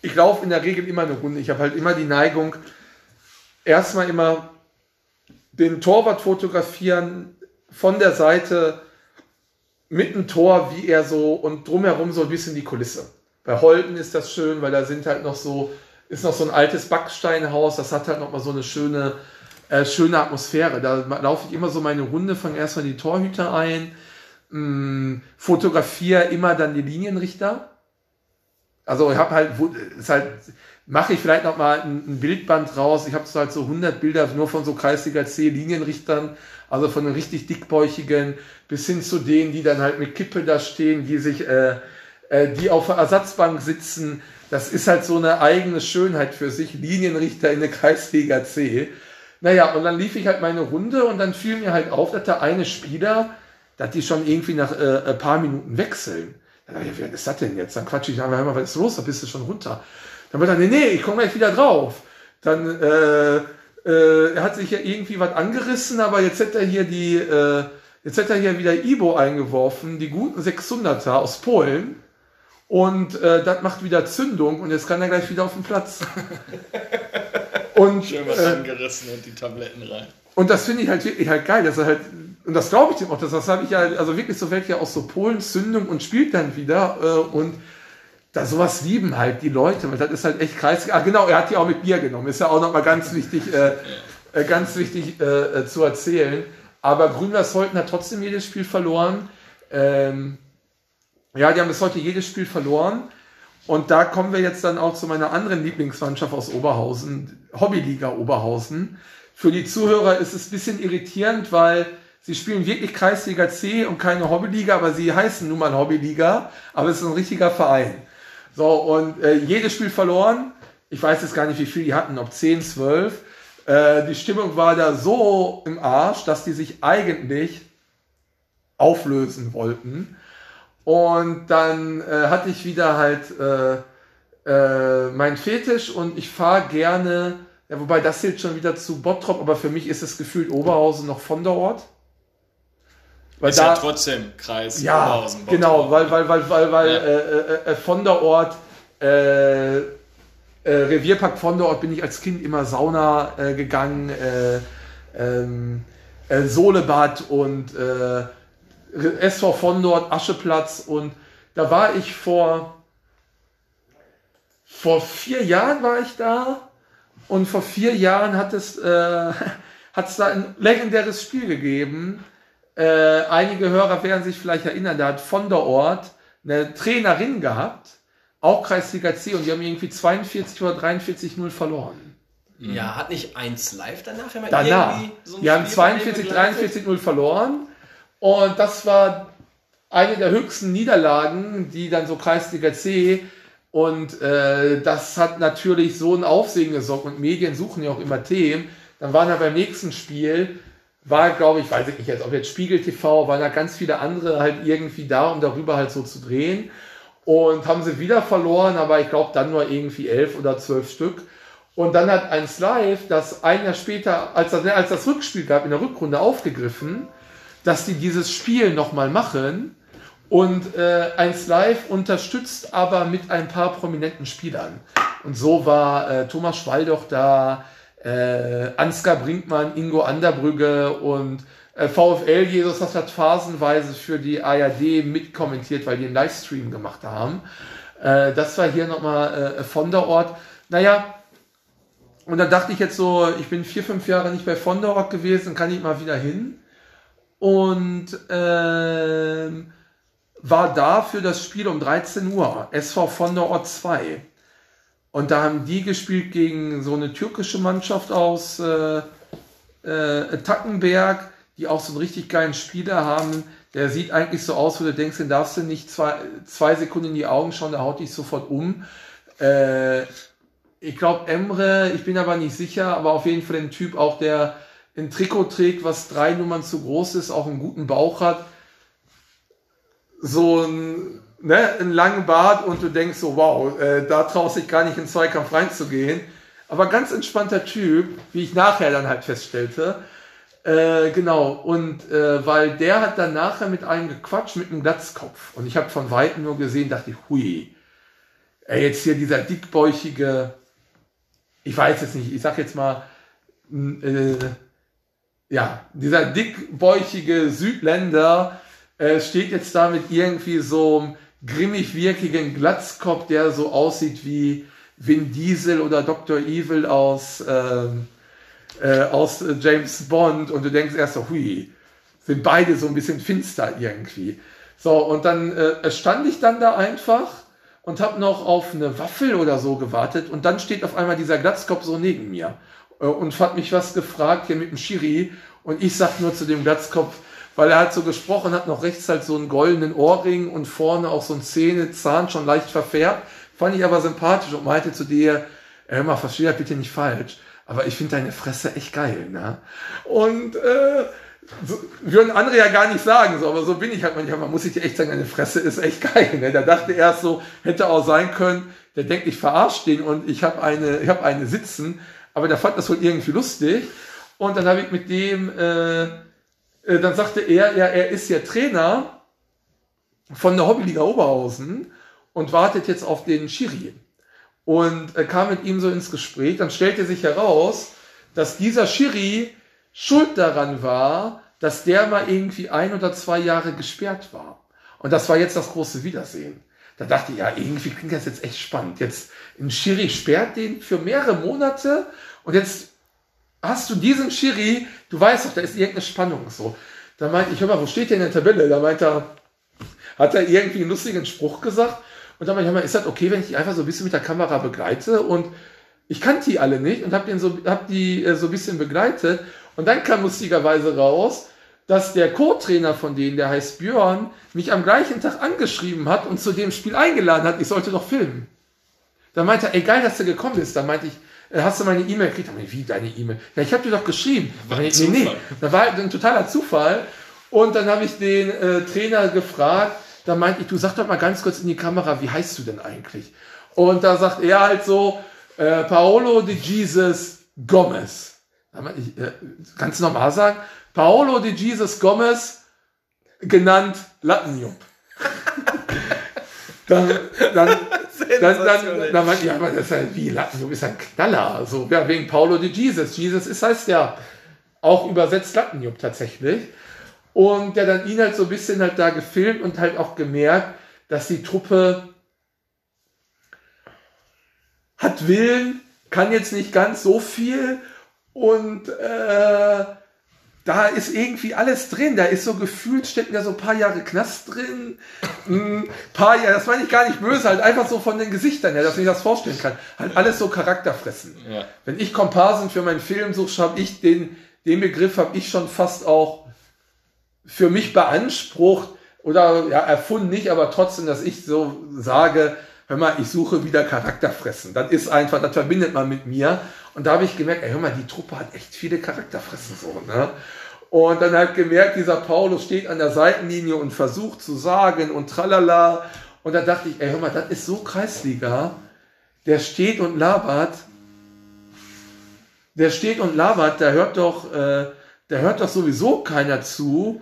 ich laufe in der Regel immer eine Runde. Ich habe halt immer die Neigung, erstmal immer den Torwart fotografieren von der Seite mit dem Tor, wie er so und drumherum so ein bisschen die Kulisse. Bei Holten ist das schön, weil da sind halt noch so, ist noch so ein altes Backsteinhaus, das hat halt noch mal so eine schöne, äh, schöne Atmosphäre. Da laufe ich immer so meine Runde, fange erstmal die Torhüter ein, mh, mm, fotografiere immer dann die Linienrichter. Also ich habe halt, ist halt, mache ich vielleicht noch mal ein, ein Bildband raus. Ich habe so halt so 100 Bilder nur von so Kreisliga C Linienrichtern, also von den richtig dickbäuchigen bis hin zu denen, die dann halt mit Kippe da stehen, die sich, äh, äh, die auf der Ersatzbank sitzen. Das ist halt so eine eigene Schönheit für sich. Linienrichter in der Kreisliga C. Naja, und dann lief ich halt meine Runde und dann fiel mir halt auf, dass der eine Spieler, dass die schon irgendwie nach äh, ein paar Minuten wechseln. Dann ich, wer ist das denn jetzt? Dann quatsch ich, hör mal, was ist los? Da bist du schon runter. Dann wird er, nee, nee, ich komme gleich wieder drauf. Dann, äh, äh, er hat sich ja irgendwie was angerissen, aber jetzt hätte er hier die, äh, jetzt hätte er hier wieder Ibo eingeworfen, die guten 600er aus Polen. Und äh, das macht wieder Zündung und jetzt kann er gleich wieder auf den Platz. und, Schön was äh, angerissen und die Tabletten rein. Und das finde ich halt wirklich halt geil, dass er halt, und das glaube ich dem auch, das, das habe ich ja, also wirklich so fällt ja aus so Polen Zündung und spielt dann wieder äh, und da sowas lieben halt die Leute, weil das ist halt echt kreis. Ah, genau, er hat die auch mit Bier genommen. Ist ja auch nochmal ganz wichtig, äh, äh, ganz wichtig äh, äh zu erzählen. Aber Grün-Weiß Holten hat trotzdem jedes Spiel verloren. Ähm, ja, die haben bis heute jedes Spiel verloren. Und da kommen wir jetzt dann auch zu meiner anderen Lieblingsmannschaft aus Oberhausen, Hobbyliga Oberhausen. Für die Zuhörer ist es ein bisschen irritierend, weil sie spielen wirklich Kreisliga C und keine Hobbyliga, aber sie heißen nun mal Hobbyliga, aber es ist ein richtiger Verein. So, und äh, jedes Spiel verloren. Ich weiß jetzt gar nicht, wie viel die hatten, ob 10, 12. Äh, die Stimmung war da so im Arsch, dass die sich eigentlich auflösen wollten. Und dann äh, hatte ich wieder halt äh, äh, mein Fetisch und ich fahre gerne, ja, wobei das zählt schon wieder zu Bottrop, aber für mich ist es gefühlt Oberhausen noch von der Ort. Weil ist da, ja trotzdem Kreis ja, Oberhausen. Genau, weil, weil, weil, weil, weil ja. äh, äh, äh von der Ort, äh, äh, Revierpark von der Ort bin ich als Kind immer Sauna äh, gegangen, ähm, Solebad und SV von dort, Ascheplatz und da war ich vor, vor vier Jahren war ich da und vor vier Jahren hat es, hat es da ein legendäres Spiel gegeben äh, einige Hörer werden sich vielleicht erinnern, da hat von der Ort eine Trainerin gehabt, auch Kreisliga C, und die haben irgendwie 42 oder 43 0 verloren. Mhm. Ja, hat nicht eins live danach immer danach. irgendwie so Die haben 42, 43 0 verloren. Und das war eine der höchsten Niederlagen, die dann so Kreisliga C und äh, das hat natürlich so ein Aufsehen gesorgt und Medien suchen ja auch immer Themen. Dann waren ja beim nächsten Spiel war, glaube ich, weiß ich nicht jetzt, ob jetzt Spiegel TV, waren da ganz viele andere halt irgendwie da, um darüber halt so zu drehen. Und haben sie wieder verloren, aber ich glaube dann nur irgendwie elf oder zwölf Stück. Und dann hat eins live, das ein Jahr später, als das, als das Rückspiel gab, in der Rückrunde aufgegriffen, dass die dieses Spiel nochmal machen. Und äh, eins live unterstützt aber mit ein paar prominenten Spielern. Und so war äh, Thomas Schwaldoch da, äh, Ansgar Brinkmann, Ingo Anderbrügge und äh, VfL Jesus das hat phasenweise für die ARD mitkommentiert, weil die einen Livestream gemacht haben. Äh, das war hier nochmal äh, von der Ort. Naja, und dann dachte ich jetzt so, ich bin vier, fünf Jahre nicht bei von der Ort gewesen, kann ich mal wieder hin. Und äh, war da für das Spiel um 13 Uhr, SV von der Ort 2. Und da haben die gespielt gegen so eine türkische Mannschaft aus äh, äh, Tackenberg, die auch so einen richtig geilen Spieler haben. Der sieht eigentlich so aus, wo du denkst, den darfst du nicht zwei, zwei Sekunden in die Augen schauen, der haut dich sofort um. Äh, ich glaube Emre, ich bin aber nicht sicher, aber auf jeden Fall ein Typ auch, der ein Trikot trägt, was drei Nummern zu groß ist, auch einen guten Bauch hat. So ein ne, einen langen Bart und du denkst so, wow, äh, da traust dich gar nicht in Zweikampf reinzugehen. Aber ganz entspannter Typ, wie ich nachher dann halt feststellte. Äh, genau, und äh, weil der hat dann nachher mit einem gequatscht mit einem Glatzkopf. Und ich habe von Weitem nur gesehen, dachte ich, hui, ey, jetzt hier dieser dickbäuchige, ich weiß jetzt nicht, ich sag jetzt mal, äh, ja, dieser dickbäuchige Südländer äh, steht jetzt da mit irgendwie so grimmig wirkigen Glatzkopf, der so aussieht wie Vin Diesel oder Dr. Evil aus, ähm, äh, aus James Bond und du denkst erst so, hui, sind beide so ein bisschen finster irgendwie. So, und dann äh, stand ich dann da einfach und habe noch auf eine Waffel oder so gewartet und dann steht auf einmal dieser Glatzkopf so neben mir äh, und hat mich was gefragt hier mit dem Schiri und ich sag nur zu dem Glatzkopf, weil er hat so gesprochen, hat noch rechts halt so einen goldenen Ohrring und vorne auch so ein Zähnezahn schon leicht verfärbt, fand ich aber sympathisch und meinte zu dir, hör mal, versteh das bitte nicht falsch, aber ich finde deine Fresse echt geil, ne? Und äh, so, würden andere ja gar nicht sagen, so, aber so bin ich halt manchmal. Man muss sich echt sagen, deine Fresse ist echt geil. Ne? Da dachte er erst so, hätte auch sein können, der denkt, ich verarsche den und ich habe eine, ich habe eine sitzen, aber der fand das wohl irgendwie lustig. Und dann habe ich mit dem, äh, äh, dann sagte er, ja, er ist ja Trainer von der Hobbyliga Oberhausen und wartet jetzt auf den Schiri. Und äh, kam mit ihm so ins Gespräch. Dann stellte sich heraus, dass dieser Schiri schuld daran war, dass der mal irgendwie ein oder zwei Jahre gesperrt war. Und das war jetzt das große Wiedersehen. Da dachte ich, ja, irgendwie klingt das jetzt echt spannend. Jetzt ein Schiri sperrt den für mehrere Monate und jetzt hast du diesen Schiri, du weißt doch, da ist irgendeine Spannung so. Da meinte ich, hör mal, wo steht der in der Tabelle? Da meinte er, hat er irgendwie einen lustigen Spruch gesagt. Und dann meinte ich, hör mal, ist das okay, wenn ich die einfach so ein bisschen mit der Kamera begleite? Und ich kannte die alle nicht und habe so, hab die äh, so ein bisschen begleitet. Und dann kam lustigerweise raus, dass der Co-Trainer von denen, der heißt Björn, mich am gleichen Tag angeschrieben hat und zu dem Spiel eingeladen hat, ich sollte doch filmen. Da meinte er, ey geil, dass du gekommen bist. Da meinte ich, hast du meine E-Mail gekriegt? Da wie deine E-Mail? Ja, ich habe dir doch geschrieben. War nee, nee, nee, da war ein totaler Zufall. Und dann habe ich den äh, Trainer gefragt, da meinte ich, du sag doch mal ganz kurz in die Kamera, wie heißt du denn eigentlich? Und da sagt er halt so, äh, Paolo de Jesus Gomez ich, äh, ganz normal sagen, Paolo de Jesus Gomez, genannt Lattenjupp. dann, dann, dann, dann, dann meinte ich, ja, aber das ist ja wie Lattenjupp ist ein Knaller. So, ja, wegen Paolo de Jesus. Jesus ist heißt ja auch übersetzt Lattenjupp tatsächlich. Und der dann ihn halt so ein bisschen halt da gefilmt und halt auch gemerkt, dass die Truppe hat Willen, kann jetzt nicht ganz so viel und äh, da ist irgendwie alles drin. Da ist so gefühlt, stecken da so ein paar Jahre Knast drin. Ein paar Jahre, das meine ich gar nicht böse, halt einfach so von den Gesichtern her, dass ich das vorstellen kann. Halt alles so Charakterfressen. Ja. Wenn ich Komparsen für meinen Film suche, habe ich den, den Begriff habe ich schon fast auch für mich beansprucht oder ja, erfunden nicht, aber trotzdem, dass ich so sage, hör mal, ich suche wieder Charakterfressen. Das ist einfach, das verbindet man mit mir. Und da habe ich gemerkt, ey, hör mal, die Truppe hat echt viele Charakterfressen so, ne? Und dann halt gemerkt, dieser Paulus steht an der Seitenlinie und versucht zu sagen und tralala. Und da dachte ich, ey, hör mal, das ist so Kreisliga. Der steht und labert. Der steht und labert, der hört doch, äh, der hört doch sowieso keiner zu.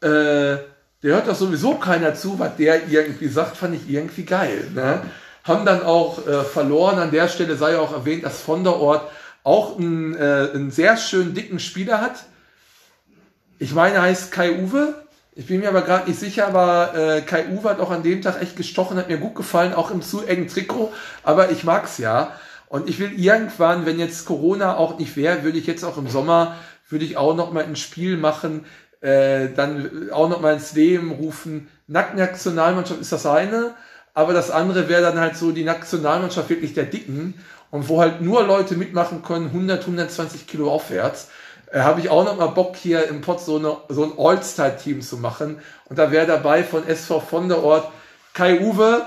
Äh, der hört doch sowieso keiner zu, was der irgendwie sagt, fand ich irgendwie geil. Ne? Haben dann auch äh, verloren. An der Stelle sei auch erwähnt, dass von der Ort auch einen, äh, einen sehr schönen dicken Spieler hat. Ich meine, er heißt Kai Uwe. Ich bin mir aber gerade nicht sicher, aber äh, Kai Uwe hat auch an dem Tag echt gestochen, hat mir gut gefallen, auch im zu engen Trikot. Aber ich mag's ja. Und ich will irgendwann, wenn jetzt Corona auch nicht wäre, würde ich jetzt auch im Sommer, würde ich auch noch mal ein Spiel machen, äh, dann auch noch mal ins Leben rufen. Nacktnationalmannschaft ist das eine, aber das andere wäre dann halt so die Nationalmannschaft wirklich der Dicken und wo halt nur Leute mitmachen können, 100, 120 Kilo aufwärts. Äh, Habe ich auch noch mal Bock hier im Pott so, eine, so ein All-Star-Team zu machen und da wäre dabei von SV von der Ort Kai Uwe.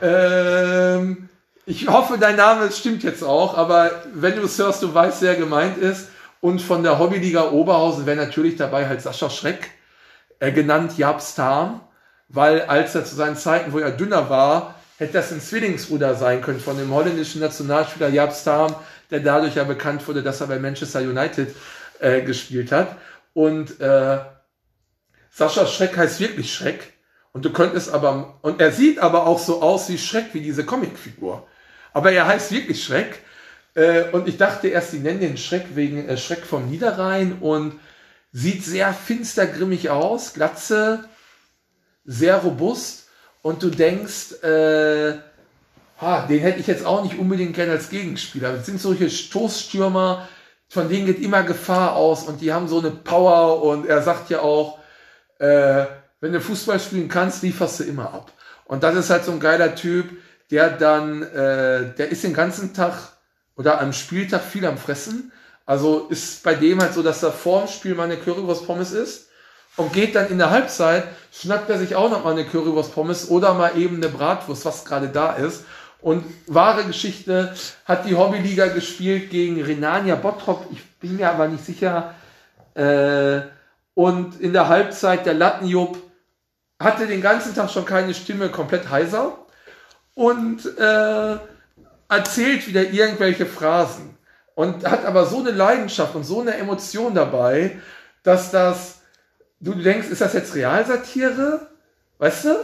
Ähm, ich hoffe, dein Name stimmt jetzt auch, aber wenn du es hörst, du weißt, wer gemeint ist. Und von der Hobbyliga Oberhausen wäre natürlich dabei halt Sascha Schreck, äh, genannt Jabs Tarm, weil als er zu seinen Zeiten, wo er dünner war, hätte das ein Zwillingsbruder sein können von dem holländischen Nationalspieler Jabs Tarm, der dadurch ja bekannt wurde, dass er bei Manchester United äh, gespielt hat. Und äh, Sascha Schreck heißt wirklich Schreck. Und du könntest aber, und er sieht aber auch so aus wie Schreck, wie diese Comicfigur. Aber er heißt wirklich Schreck. Äh, und ich dachte erst, sie nennen den Schreck wegen äh, Schreck vom Niederrhein und sieht sehr finster grimmig aus, Glatze, sehr robust und du denkst, äh, ha, den hätte ich jetzt auch nicht unbedingt gerne als Gegenspieler. Das sind solche Stoßstürmer, von denen geht immer Gefahr aus und die haben so eine Power und er sagt ja auch, äh, wenn du Fußball spielen kannst, lieferst du immer ab. Und das ist halt so ein geiler Typ, der dann, äh, der ist den ganzen Tag oder am Spieltag viel am Fressen. Also ist bei dem halt so, dass er vor dem Spiel mal eine Currywurst Pommes isst und geht dann in der Halbzeit, schnappt er sich auch noch mal eine Currywurst Pommes oder mal eben eine Bratwurst, was gerade da ist. Und wahre Geschichte hat die Hobbyliga gespielt gegen Renania Bottrop. Ich bin mir aber nicht sicher. Äh, und in der Halbzeit der Lattenjupp hatte den ganzen Tag schon keine Stimme, komplett heiser. Und äh, erzählt wieder irgendwelche Phrasen. Und hat aber so eine Leidenschaft und so eine Emotion dabei, dass das du denkst, ist das jetzt Realsatire? Weißt du?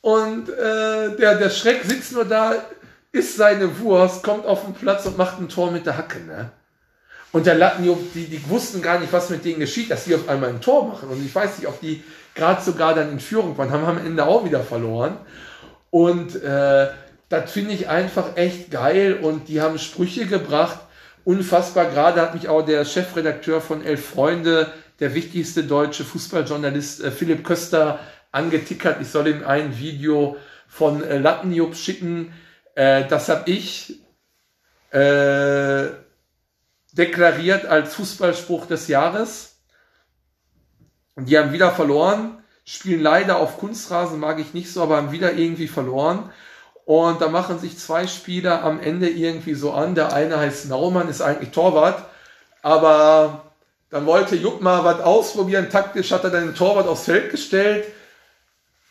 Und äh, der, der Schreck sitzt nur da, isst seine Wurst, kommt auf den Platz und macht ein Tor mit der Hacke. Ne? Und der Lattenjupp, die, die wussten gar nicht, was mit denen geschieht, dass die auf einmal ein Tor machen. Und ich weiß nicht, ob die gerade sogar dann in Führung waren, haben am Ende auch wieder verloren. Und äh, das finde ich einfach echt geil. Und die haben Sprüche gebracht. Unfassbar. Gerade hat mich auch der Chefredakteur von Elf Freunde der wichtigste deutsche Fußballjournalist äh, Philipp Köster angetickert, ich soll ihm ein Video von äh, Lattenjupp schicken. Äh, das habe ich äh, deklariert als Fußballspruch des Jahres. Und die haben wieder verloren, spielen leider auf Kunstrasen, mag ich nicht so, aber haben wieder irgendwie verloren. Und da machen sich zwei Spieler am Ende irgendwie so an. Der eine heißt Naumann, ist eigentlich Torwart, aber dann wollte Jupp mal was ausprobieren. Taktisch hat er dann den Torwart aufs Feld gestellt.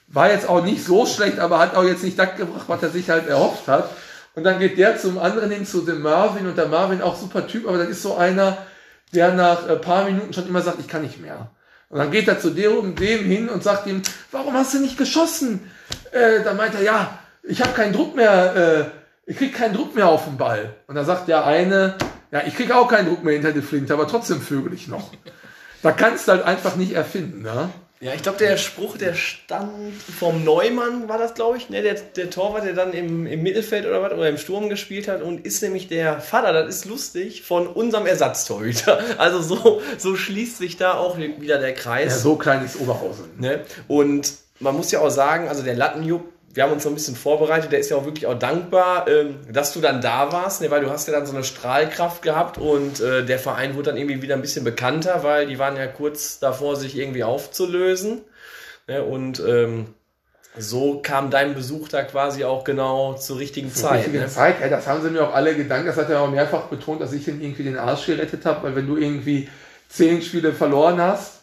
War jetzt auch nicht so schlecht, aber hat auch jetzt nicht das gebracht, was er sich halt erhofft hat. Und dann geht der zum anderen hin, zu dem Marvin. Und der Marvin auch super Typ, aber das ist so einer, der nach ein paar Minuten schon immer sagt, ich kann nicht mehr. Und dann geht er zu dem, dem hin und sagt ihm, warum hast du nicht geschossen? Äh, dann meint er, ja, ich habe keinen Druck mehr, äh, ich krieg keinen Druck mehr auf den Ball. Und dann sagt der eine, ja, ich kriege auch keinen Druck mehr hinter die Flinte, aber trotzdem vögel ich noch. Da kannst du halt einfach nicht erfinden, ne? Ja, ich glaube, der Spruch, der stand vom Neumann, war das, glaube ich, ne? Der, der Torwart, der dann im, im Mittelfeld oder was, oder im Sturm gespielt hat und ist nämlich der Vater, das ist lustig, von unserem Ersatztorhüter. Also so, so schließt sich da auch wieder der Kreis. Ja, so klein ist Oberhausen. Ne? Und man muss ja auch sagen, also der Lattenjupp, wir haben uns so ein bisschen vorbereitet. Der ist ja auch wirklich auch dankbar, ähm, dass du dann da warst, ne, weil du hast ja dann so eine Strahlkraft gehabt und äh, der Verein wurde dann irgendwie wieder ein bisschen bekannter, weil die waren ja kurz davor, sich irgendwie aufzulösen. Ne, und ähm, so kam dein Besuch da quasi auch genau zur richtigen zur Zeit. Richtigen ne? Zeit, ja, das haben sie mir auch alle gedankt. Das hat er auch mehrfach betont, dass ich ihn irgendwie den Arsch gerettet habe, weil wenn du irgendwie zehn Spiele verloren hast,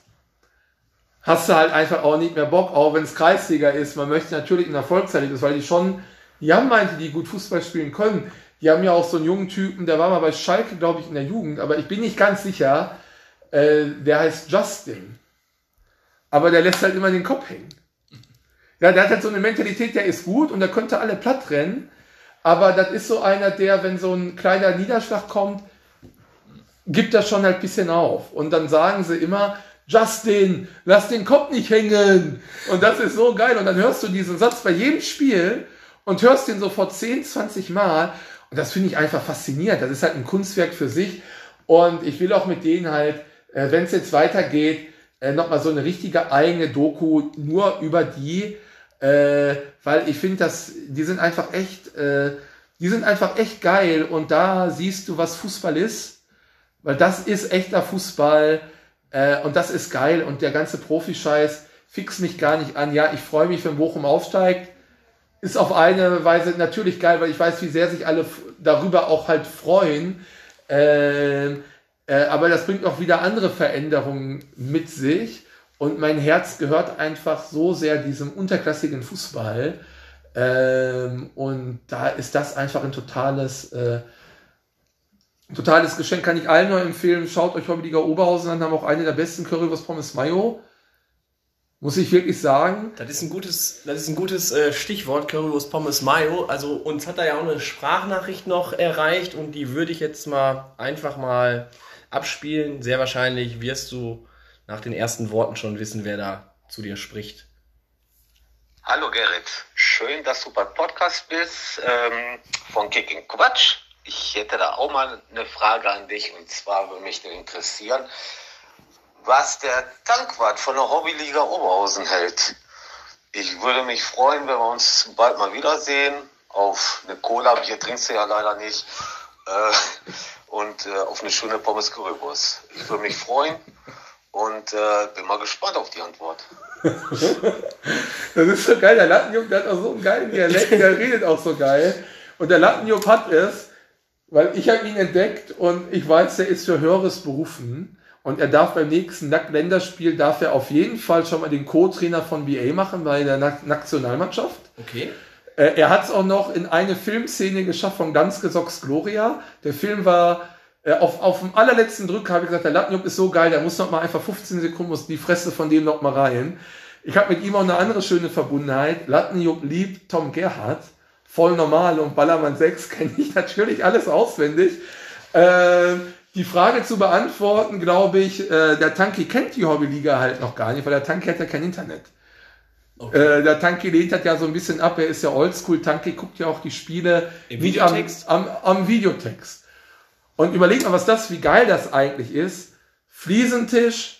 hast du halt einfach auch nicht mehr Bock, auch wenn es Kreisliga ist. Man möchte natürlich ein Erfolgserlebnis, weil die schon, die haben meinte, die gut Fußball spielen können. Die haben ja auch so einen jungen Typen, der war mal bei Schalke, glaube ich, in der Jugend, aber ich bin nicht ganz sicher. Äh, der heißt Justin. Aber der lässt halt immer den Kopf hängen. Ja, der hat halt so eine Mentalität, der ist gut und der könnte alle platt rennen. Aber das ist so einer, der, wenn so ein kleiner Niederschlag kommt, gibt das schon halt ein bisschen auf. Und dann sagen sie immer, Justin, lass den Kopf nicht hängen. Und das ist so geil. Und dann hörst du diesen Satz bei jedem Spiel und hörst den sofort 10, 20 Mal. Und das finde ich einfach faszinierend. Das ist halt ein Kunstwerk für sich. Und ich will auch mit denen halt, äh, wenn es jetzt weitergeht, äh, nochmal so eine richtige eigene Doku nur über die, äh, weil ich finde, dass die sind einfach echt, die sind einfach echt geil. Und da siehst du, was Fußball ist. Weil das ist echter Fußball äh, und das ist geil. Und der ganze Profischeiß fix mich gar nicht an. Ja, ich freue mich, wenn Bochum aufsteigt. Ist auf eine Weise natürlich geil, weil ich weiß, wie sehr sich alle darüber auch halt freuen. Äh, äh, aber das bringt auch wieder andere Veränderungen mit sich. Und mein Herz gehört einfach so sehr diesem unterklassigen Fußball. Ähm, und da ist das einfach ein totales äh, Totales Geschenk kann ich allen nur empfehlen. Schaut euch Hobbyliga Oberhausen an, haben auch eine der besten Currywurst Pommes Mayo. Muss ich wirklich sagen. Das ist ein gutes, das ist ein gutes äh, Stichwort, Currywurst Pommes Mayo. Also uns hat da ja auch eine Sprachnachricht noch erreicht und die würde ich jetzt mal einfach mal abspielen. Sehr wahrscheinlich wirst du nach den ersten Worten schon wissen, wer da zu dir spricht. Hallo Gerrit, schön, dass du beim Podcast bist ähm, von Kicking Quatsch. Ich hätte da auch mal eine Frage an dich und zwar würde mich interessieren, was der Tankwart von der Hobbyliga Oberhausen hält. Ich würde mich freuen, wenn wir uns bald mal wiedersehen auf eine Cola, Bier trinkst du ja leider nicht, äh, und äh, auf eine schöne Pommes Currywurst. Ich würde mich freuen und äh, bin mal gespannt auf die Antwort. das ist so geil, der Lattenjupp, der hat auch so einen geilen Dialekt, der redet auch so geil. Und der Lattenjupp hat es, weil ich habe ihn entdeckt und ich weiß, der ist für Höheres berufen. Und er darf beim nächsten Länderspiel darf er auf jeden Fall schon mal den Co-Trainer von BA machen bei der Nationalmannschaft. Okay. Äh, er hat es auch noch in eine Filmszene geschafft von Danske Socks Gloria. Der Film war äh, auf, auf dem allerletzten Drück, habe ich gesagt, der Lattenjupp ist so geil, der muss noch mal einfach 15 Sekunden, muss die Fresse von dem noch mal rein. Ich habe mit ihm auch eine andere schöne Verbundenheit. Lattenjupp liebt Tom Gerhardt. Voll normal und Ballermann 6 kenne ich natürlich alles auswendig. Äh, die Frage zu beantworten, glaube ich, äh, der Tanki kennt die Hobbyliga halt noch gar nicht, weil der Tanki hat ja kein Internet. Okay. Äh, der Tanki lehnt hat ja so ein bisschen ab, er ist ja oldschool, Tanki guckt ja auch die Spiele Im Videotext? Am, am, am Videotext. Und überlegt mal, was das, wie geil das eigentlich ist. Fliesentisch,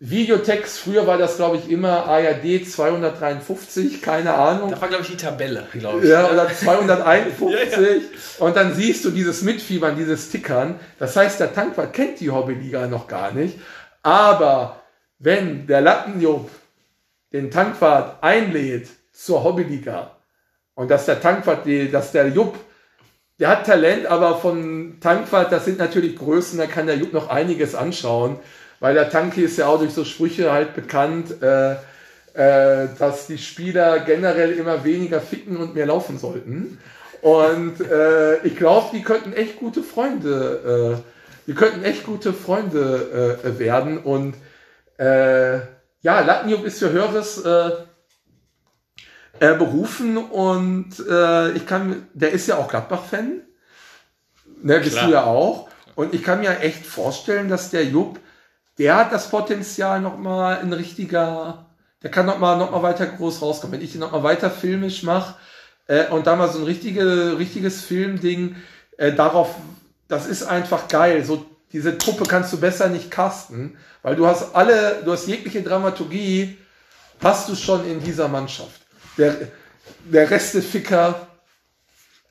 Videotext, früher war das, glaube ich, immer ARD 253, keine Ahnung. Da war, glaube ich, die Tabelle, glaube ich. Ja, oder 251. ja, ja. Und dann siehst du dieses Mitfiebern, dieses Tickern. Das heißt, der Tankwart kennt die Hobbyliga noch gar nicht. Aber wenn der Lattenjupp den Tankwart einlädt zur Hobbyliga und dass der Tankwart, dass der Jupp, der hat Talent, aber von Tankwart, das sind natürlich Größen, da kann der Jupp noch einiges anschauen weil der Tanki ist ja auch durch so Sprüche halt bekannt, äh, äh, dass die Spieler generell immer weniger ficken und mehr laufen sollten. Und äh, ich glaube, die könnten echt gute Freunde, äh, die könnten echt gute Freunde äh, werden. Und äh, ja, Latniuk ist für Höres äh, äh, berufen und äh, ich kann, der ist ja auch Gladbach-Fan. Ne, bist du ja auch. Und ich kann mir echt vorstellen, dass der Jupp der hat das Potenzial nochmal ein richtiger, der kann nochmal noch mal weiter groß rauskommen. Wenn ich den nochmal weiter filmisch mache äh, und da mal so ein richtige, richtiges Filmding, äh, darauf, das ist einfach geil. So diese Truppe kannst du besser nicht casten, weil du hast alle, du hast jegliche Dramaturgie, hast du schon in dieser Mannschaft. Der, der Resteficker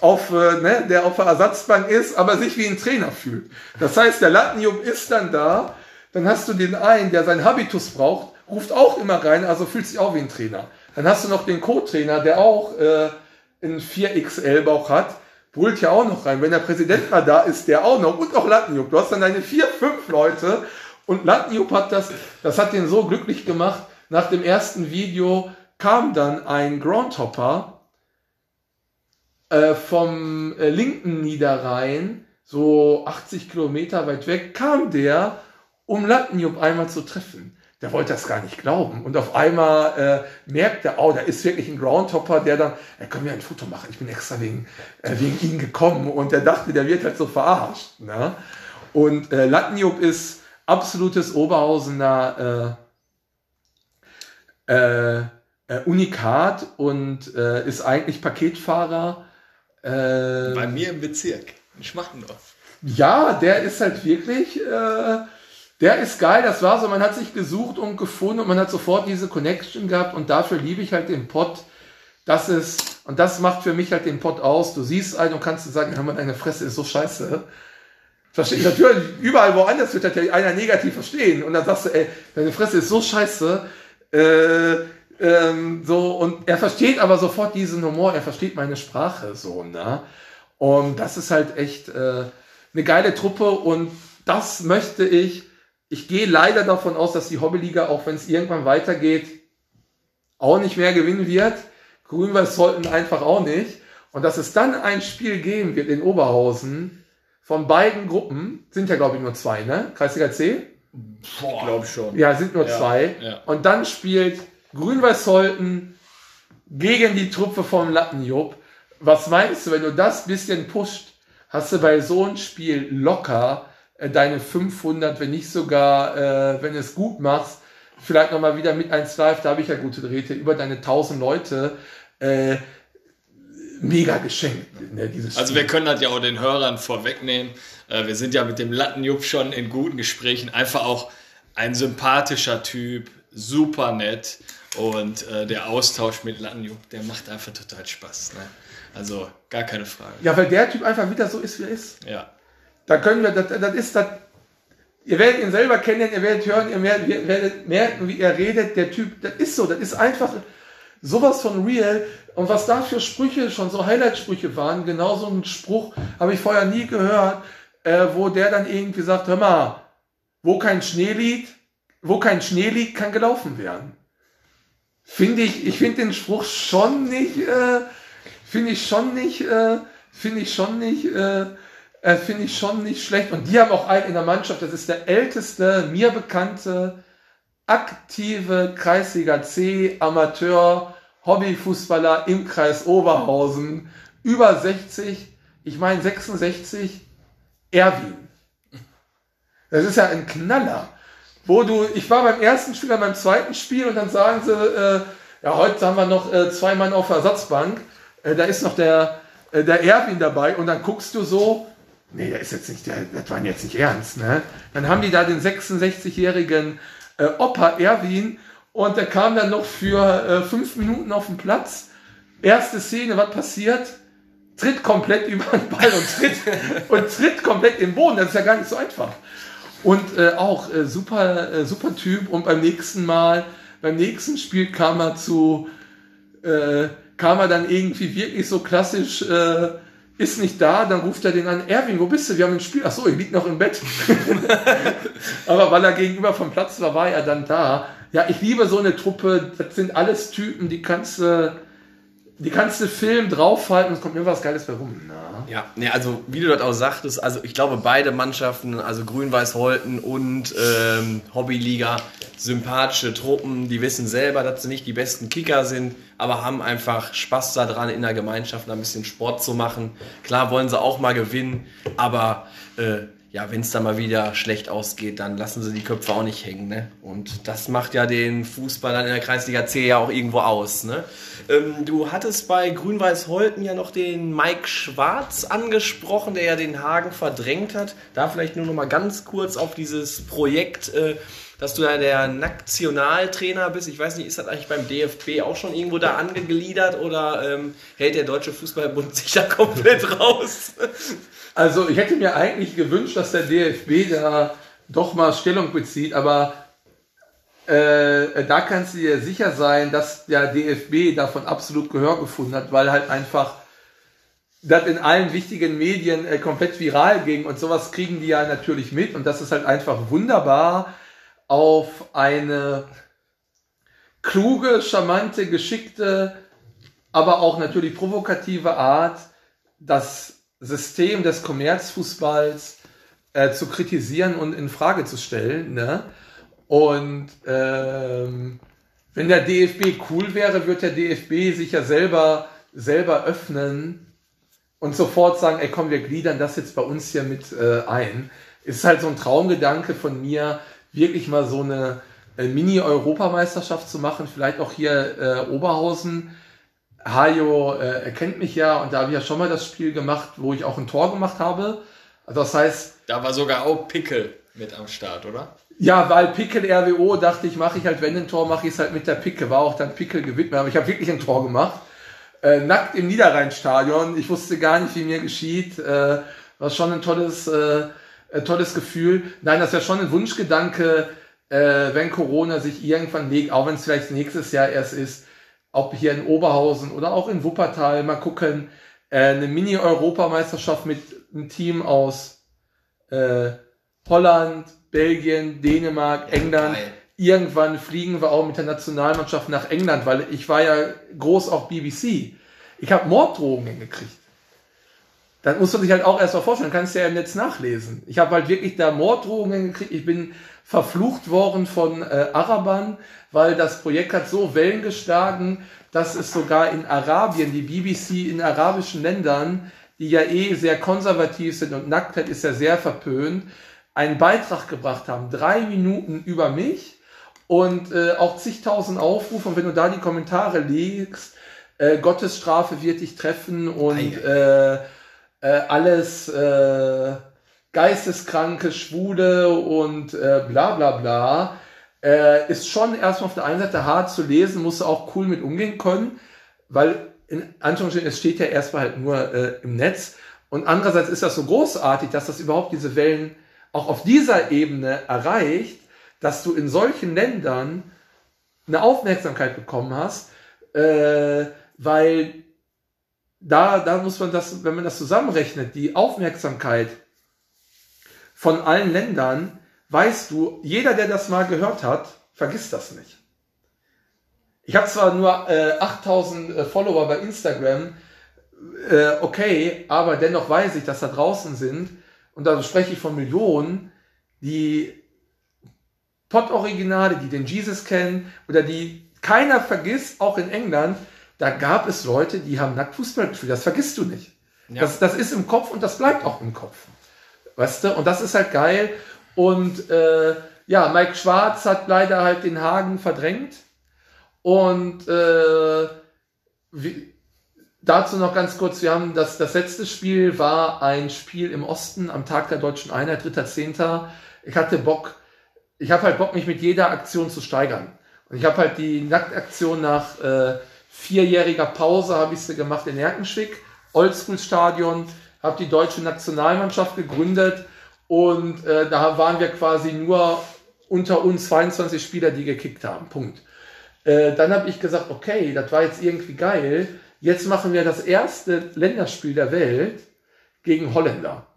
auf, äh, ne, der auf der Ersatzbank ist, aber sich wie ein Trainer fühlt. Das heißt, der Lattenjub ist dann da dann hast du den einen, der seinen Habitus braucht, ruft auch immer rein, also fühlt sich auch wie ein Trainer. Dann hast du noch den Co-Trainer, der auch äh, einen 4XL-Bauch hat, brüllt ja auch noch rein. Wenn der Präsident mal da ist, der auch noch und noch Lattenjupp. Du hast dann deine vier, fünf Leute und Lattenjupp hat das, das hat den so glücklich gemacht. Nach dem ersten Video kam dann ein Groundhopper äh, vom äh, linken Niederrhein, so 80 Kilometer weit weg, kam der um Lattenjupp einmal zu treffen. Der wollte das gar nicht glauben. Und auf einmal äh, merkt er, oh, da ist wirklich ein Groundhopper, der dann, er können wir ein Foto machen, ich bin extra wegen, äh, wegen ihm gekommen. Und der dachte, der wird halt so verarscht. Ne? Und äh, Lattenjupp ist absolutes Oberhausener äh, äh, äh, Unikat und äh, ist eigentlich Paketfahrer. Äh, Bei mir im Bezirk, in Schmattendorf. Ja, der ist halt wirklich äh, der ist geil, das war so, man hat sich gesucht und gefunden und man hat sofort diese Connection gehabt und dafür liebe ich halt den Pod. Das ist, und das macht für mich halt den Pod aus. Du siehst einen und kannst sagen, hör mal, deine Fresse ist so scheiße. Verstehe ich natürlich, überall woanders wird das ja einer negativ verstehen. Und dann sagst du, ey, deine Fresse ist so scheiße. Äh, ähm, so, und er versteht aber sofort diesen Humor, er versteht meine Sprache so, ne? Und das ist halt echt äh, eine geile Truppe und das möchte ich ich gehe leider davon aus, dass die Hobbyliga, auch wenn es irgendwann weitergeht, auch nicht mehr gewinnen wird. Grün-Weiß sollten einfach auch nicht. Und dass es dann ein Spiel geben wird in Oberhausen von beiden Gruppen, sind ja glaube ich nur zwei, ne? Kreisliga C? Boah. Ich glaube schon. Ja, sind nur ja, zwei. Ja. Und dann spielt Grün-Weiß Holten gegen die Truppe vom Lattenjupp. Was meinst du, wenn du das bisschen pusht, hast du bei so einem Spiel locker deine 500, wenn nicht sogar, äh, wenn es gut machst, vielleicht nochmal wieder mit 1 Live, da habe ich ja gute Drähte, über deine 1000 Leute, äh, mega geschenkt. Ne, also wir können das ja auch den Hörern vorwegnehmen. Äh, wir sind ja mit dem Lattenjupp schon in guten Gesprächen. Einfach auch ein sympathischer Typ, super nett. Und äh, der Austausch mit Lattenjupp, der macht einfach total Spaß. Ne? Also gar keine Frage. Ja, weil der Typ einfach wieder so ist, wie er ist. Ja. Da können wir, das, das ist das. Ihr werdet ihn selber kennen, ihr werdet hören, ihr werdet, merken, wie er redet. Der Typ, das ist so, das ist einfach sowas von real. Und was da für Sprüche schon so Highlight-Sprüche waren, genau so ein Spruch habe ich vorher nie gehört, äh, wo der dann irgendwie sagt, hör mal, wo kein Schnee liegt, wo kein Schnee liegt, kann gelaufen werden. Finde ich, ich finde den Spruch schon nicht, äh, finde ich schon nicht, äh, finde ich schon nicht, äh, äh, finde ich schon nicht schlecht. Und die haben auch einen in der Mannschaft, das ist der älteste, mir bekannte, aktive Kreisliga C Amateur Hobbyfußballer im Kreis Oberhausen, über 60, ich meine 66, Erwin. Das ist ja ein Knaller. Wo du, ich war beim ersten Spiel, beim zweiten Spiel und dann sagen sie, äh, ja, heute haben wir noch äh, zwei Mann auf der Ersatzbank. Äh, da ist noch der, äh, der Erwin dabei und dann guckst du so, nee, der ist jetzt nicht, das war jetzt nicht ernst, ne? Dann haben die da den 66-jährigen äh, Opa Erwin und der kam dann noch für äh, fünf Minuten auf den Platz. Erste Szene, was passiert? Tritt komplett über den Ball und tritt, und tritt komplett im Boden. Das ist ja gar nicht so einfach. Und äh, auch äh, super, äh, super Typ. Und beim nächsten Mal, beim nächsten Spiel kam er zu, äh, kam er dann irgendwie wirklich so klassisch, ist nicht da, dann ruft er den an, Erwin, wo bist du? Wir haben ein Spiel. Ach so, ich lieg noch im Bett. Aber weil er gegenüber vom Platz war, war er dann da. Ja, ich liebe so eine Truppe. Das sind alles Typen, die kannst du, die kannst du Film draufhalten und es kommt mir was Geiles bei rum. Na. Ja, nee, also wie du das auch sagtest, also ich glaube beide Mannschaften, also Grün-Weiß-Holten und ähm, Hobbyliga, sympathische Truppen, die wissen selber, dass sie nicht die besten Kicker sind, aber haben einfach Spaß daran, in der Gemeinschaft ein bisschen Sport zu machen. Klar wollen sie auch mal gewinnen, aber äh, ja, wenn es dann mal wieder schlecht ausgeht, dann lassen sie die Köpfe auch nicht hängen. Ne? Und das macht ja den Fußball dann in der Kreisliga C ja auch irgendwo aus. Ne? Ähm, du hattest bei Grün-Weiß-Holten ja noch den Mike Schwarz angesprochen, der ja den Hagen verdrängt hat. Da vielleicht nur noch mal ganz kurz auf dieses Projekt, äh, dass du ja der Nationaltrainer bist. Ich weiß nicht, ist das eigentlich beim DFB auch schon irgendwo da angegliedert oder ähm, hält der Deutsche Fußballbund sich da komplett raus? Also ich hätte mir eigentlich gewünscht, dass der DFB da doch mal Stellung bezieht, aber äh, da kannst du dir sicher sein, dass der DFB davon absolut Gehör gefunden hat, weil halt einfach das in allen wichtigen Medien äh, komplett viral ging und sowas kriegen die ja natürlich mit und das ist halt einfach wunderbar auf eine kluge, charmante, geschickte, aber auch natürlich provokative Art das System des Kommerzfußballs äh, zu kritisieren und in Frage zu stellen. Ne? Und ähm, wenn der DFB cool wäre, wird der DFB sich ja selber, selber öffnen und sofort sagen, ey komm, wir gliedern das jetzt bei uns hier mit äh, ein. Ist halt so ein Traumgedanke von mir, wirklich mal so eine äh, Mini-Europameisterschaft zu machen, vielleicht auch hier äh, Oberhausen Hajo äh, erkennt mich ja und da habe ich ja schon mal das Spiel gemacht, wo ich auch ein Tor gemacht habe. Also das heißt. Da war sogar auch Pickel mit am Start, oder? Ja, weil Pickel RWO dachte ich, mache ich halt, wenn ein Tor, mache ich es halt mit der Picke. War auch dann Pickel gewidmet, aber ich habe wirklich ein Tor gemacht. Äh, nackt im Niederrheinstadion. Ich wusste gar nicht, wie mir geschieht. Äh, war schon ein tolles, äh, ein tolles Gefühl. Nein, das ja schon ein Wunschgedanke, äh, wenn Corona sich irgendwann legt, auch wenn es vielleicht nächstes Jahr erst ist, ob hier in Oberhausen oder auch in Wuppertal mal gucken, äh, eine Mini-Europameisterschaft mit einem Team aus äh, Holland, Belgien, Dänemark, ja, England. Geil. Irgendwann fliegen wir auch mit der Nationalmannschaft nach England, weil ich war ja groß auf BBC. Ich habe Morddrohungen gekriegt. Das muss man sich halt auch erst mal vorstellen, kannst du ja im Netz nachlesen. Ich habe halt wirklich da Morddrohungen gekriegt. Ich bin verflucht worden von äh, Arabern, weil das Projekt hat so Wellen geschlagen, dass es sogar in Arabien, die BBC in arabischen Ländern, die ja eh sehr konservativ sind und Nacktheit ist ja sehr verpönt, einen Beitrag gebracht haben, drei Minuten über mich und äh, auch zigtausend Aufrufe. Und wenn du da die Kommentare legst, äh, Gottes Strafe wird dich treffen und äh, äh, alles äh, Geisteskranke, Schwule und äh, bla bla bla, äh, ist schon erstmal auf der einen Seite hart zu lesen, musst du auch cool mit umgehen können, weil in Anführungsstrichen, es steht ja erstmal halt nur äh, im Netz. Und andererseits ist das so großartig, dass das überhaupt diese Wellen auch auf dieser Ebene erreicht, dass du in solchen Ländern eine Aufmerksamkeit bekommen hast, äh, weil da, da muss man das, wenn man das zusammenrechnet, die Aufmerksamkeit von allen Ländern, weißt du, jeder, der das mal gehört hat, vergisst das nicht. Ich habe zwar nur äh, 8000 äh, Follower bei Instagram, äh, okay, aber dennoch weiß ich, dass da draußen sind, und da spreche ich von Millionen, die Pott-Originale, die den Jesus kennen oder die keiner vergisst, auch in England, da gab es Leute, die haben nackt Fußball gespielt. Das vergisst du nicht. Ja. Das, das ist im Kopf und das bleibt auch im Kopf. Weißt du? Und das ist halt geil. Und äh, ja, Mike Schwarz hat leider halt den Hagen verdrängt. Und äh, wie, dazu noch ganz kurz, wir haben das, das letzte Spiel war ein Spiel im Osten am Tag der deutschen Einheit, 3.10. Ich hatte Bock, ich habe halt Bock, mich mit jeder Aktion zu steigern. Und ich habe halt die Nacktaktion nach äh, vierjähriger Pause, habe ich sie gemacht in Erkenschwick, Oldschool-Stadion, habe die deutsche Nationalmannschaft gegründet und äh, da waren wir quasi nur unter uns 22 Spieler, die gekickt haben. Punkt. Äh, dann habe ich gesagt, okay, das war jetzt irgendwie geil. Jetzt machen wir das erste Länderspiel der Welt gegen Holländer.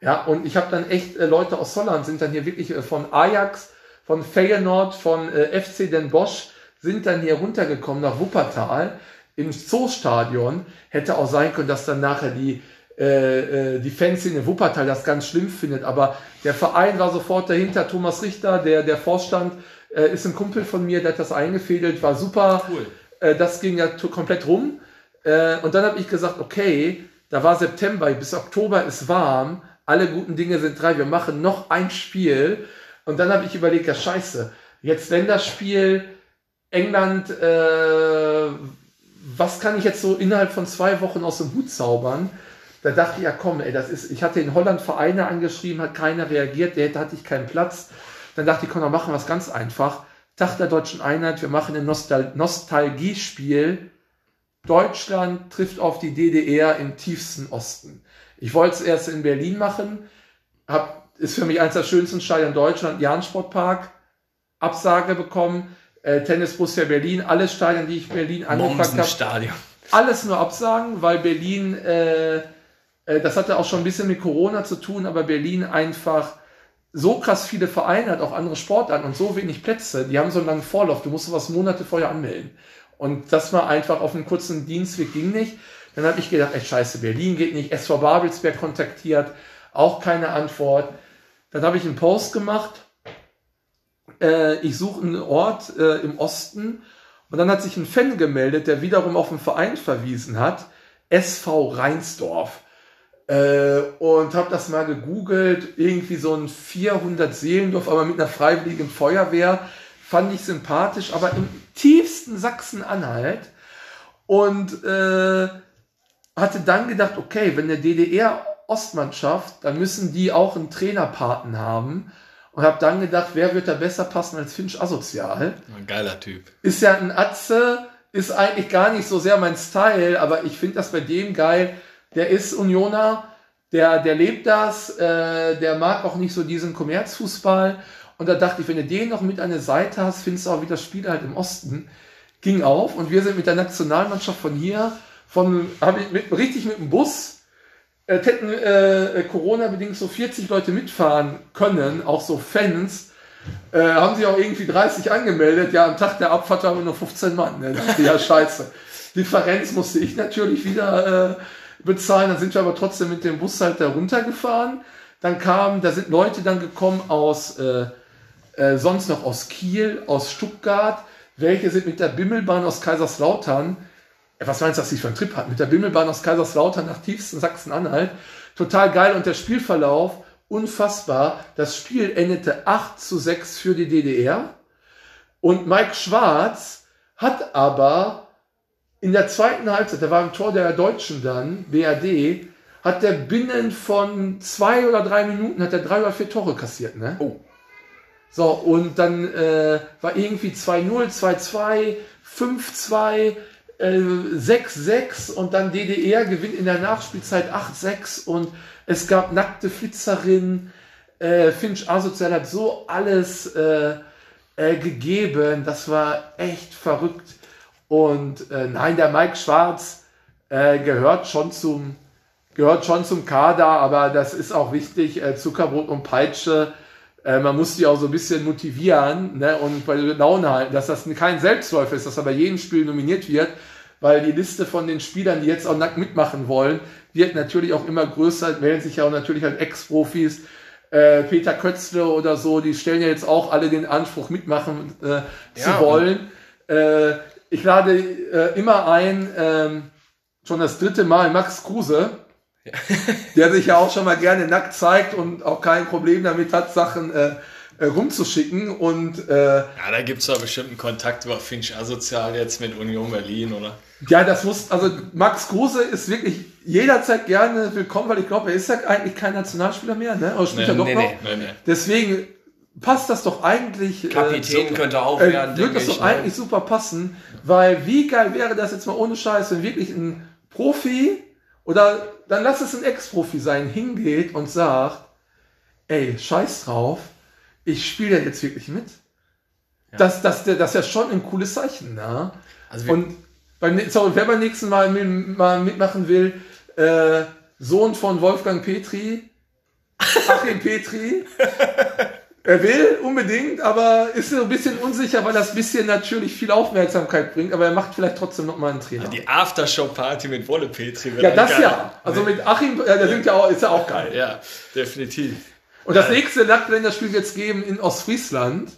Ja, und ich habe dann echt äh, Leute aus Holland sind dann hier wirklich äh, von Ajax, von Feyenoord, von äh, FC Den Bosch sind dann hier runtergekommen nach Wuppertal ins Zoostadion. Hätte auch sein können, dass dann nachher die äh, äh, die Fans in Wuppertal das ganz schlimm findet, aber der Verein war sofort dahinter. Thomas Richter, der der Vorstand, äh, ist ein Kumpel von mir, der hat das eingefädelt, war super. Cool. Äh, das ging ja komplett rum. Äh, und dann habe ich gesagt, okay, da war September, bis Oktober ist warm alle guten Dinge sind drei, wir machen noch ein Spiel. Und dann habe ich überlegt, ja scheiße, jetzt Länderspiel, England, äh, was kann ich jetzt so innerhalb von zwei Wochen aus dem Hut zaubern? Da dachte ich, ja komm, ey, das ist, ich hatte in Holland Vereine angeschrieben, hat keiner reagiert, der hatte ich keinen Platz. Dann dachte ich, komm, dann machen wir es ganz einfach. Tag der deutschen Einheit, wir machen ein Nostal Nostalgiespiel. Deutschland trifft auf die DDR im tiefsten Osten. Ich wollte es erst in Berlin machen, hab, ist für mich eines der schönsten Stadien Deutschland, Jahn Sportpark, Absage bekommen, äh, Tennis Borussia Berlin, alle Stadien, die ich Berlin angefragt habe. Alles nur Absagen, weil Berlin, äh, das hatte auch schon ein bisschen mit Corona zu tun, aber Berlin einfach so krass viele Vereine hat, auch andere Sportarten und so wenig Plätze, die haben so einen langen Vorlauf, du musst sowas Monate vorher anmelden. Und das war einfach auf einem kurzen Dienstweg ging nicht. Dann habe ich gedacht, ey, scheiße, Berlin geht nicht. SV Babelsberg kontaktiert, auch keine Antwort. Dann habe ich einen Post gemacht. Äh, ich suche einen Ort äh, im Osten. Und dann hat sich ein Fan gemeldet, der wiederum auf einen Verein verwiesen hat. SV Reinsdorf. Äh, und habe das mal gegoogelt. Irgendwie so ein 400 Seelendorf, aber mit einer freiwilligen Feuerwehr. Fand ich sympathisch, aber im tiefsten Sachsen-Anhalt. Und äh, hatte dann gedacht, okay, wenn der DDR Ostmannschaft, dann müssen die auch einen Trainerpaten haben. Und habe dann gedacht, wer wird da besser passen als Finch Asozial? Ein geiler Typ. Ist ja ein Atze, ist eigentlich gar nicht so sehr mein Style, aber ich finde das bei dem geil. Der ist Unioner, der, der lebt das, äh, der mag auch nicht so diesen Kommerzfußball. Und da dachte ich, wenn du den noch mit an der Seite hast, findest du auch wieder Spiele halt im Osten. Ging auf und wir sind mit der Nationalmannschaft von hier von, habe ich mit, richtig mit dem Bus, äh, hätten äh, Corona-bedingt so 40 Leute mitfahren können, auch so Fans, äh, haben sich auch irgendwie 30 angemeldet. Ja, am Tag der Abfahrt waren wir nur 15 Mann. Ne? Ja, scheiße. Differenz musste ich natürlich wieder äh, bezahlen. Dann sind wir aber trotzdem mit dem Bus halt da runtergefahren. Dann kamen, da sind Leute dann gekommen aus, äh, äh, sonst noch aus Kiel, aus Stuttgart. Welche sind mit der Bimmelbahn aus Kaiserslautern was meinst du, was ich für einen Trip hatten? Mit der Bimmelbahn aus Kaiserslautern nach tiefsten Sachsen-Anhalt. Total geil und der Spielverlauf unfassbar. Das Spiel endete 8 zu 6 für die DDR. Und Mike Schwarz hat aber in der zweiten Halbzeit, der war im Tor der Deutschen dann, BRD, hat der binnen von zwei oder drei Minuten hat er drei oder vier Tore kassiert, ne? Oh. So, und dann äh, war irgendwie 2-0, 2-2, 5-2, 6-6 und dann DDR gewinnt in der Nachspielzeit 8-6 und es gab nackte Flitzerinnen. Äh, Finch Asozial hat so alles äh, äh, gegeben. Das war echt verrückt. Und äh, nein, der Mike Schwarz äh, gehört schon zum gehört schon zum Kader, aber das ist auch wichtig. Äh, Zuckerbrot und Peitsche äh, man muss die auch so ein bisschen motivieren ne, und bei Laune halten, dass das kein Selbstläufer ist, dass er bei jedem Spiel nominiert wird, weil die Liste von den Spielern, die jetzt auch nackt mitmachen wollen, wird natürlich auch immer größer, melden sich ja auch natürlich halt Ex-Profis, äh, Peter Kötzle oder so, die stellen ja jetzt auch alle den Anspruch, mitmachen äh, ja, zu wollen. Äh, ich lade äh, immer ein, ähm, schon das dritte Mal Max Kruse, ja. der sich ja auch schon mal gerne nackt zeigt und auch kein Problem damit hat, Sachen äh, äh rumzuschicken. Und, äh, ja, da gibt es doch bestimmt einen Kontakt über Finch Asozial jetzt mit Union Berlin, oder? Ja, das muss, also Max Kruse ist wirklich jederzeit gerne willkommen, weil ich glaube, er ist ja eigentlich kein Nationalspieler mehr, ne? Oder spielt nee, er doch nee, noch? Nee, nee, Deswegen passt das doch eigentlich. Äh, Kapitän äh, könnte auch äh, werden. Würde das doch ne? eigentlich super passen, weil wie geil wäre das jetzt mal ohne Scheiß, wenn wirklich ein Profi oder dann lass es ein Ex-Profi sein, hingeht und sagt, ey, scheiß drauf, ich spiele ja jetzt wirklich mit. Ja. Das, das, das ist ja schon ein cooles Zeichen. Ne? Also und beim, sorry, wer beim nächsten Mal, mal mitmachen will, äh, Sohn von Wolfgang Petri, Achim Petri, Er will unbedingt, aber ist so ein bisschen unsicher, weil das bisschen natürlich viel Aufmerksamkeit bringt, aber er macht vielleicht trotzdem noch mal einen Trainer. Die Aftershow-Party mit Wolle Petri. Ja, das geil. ja. Also mit Achim, ja, der singt ja auch, ist ja auch geil. Ja, definitiv. Und das nächste Länderspiel wird es geben in Ostfriesland.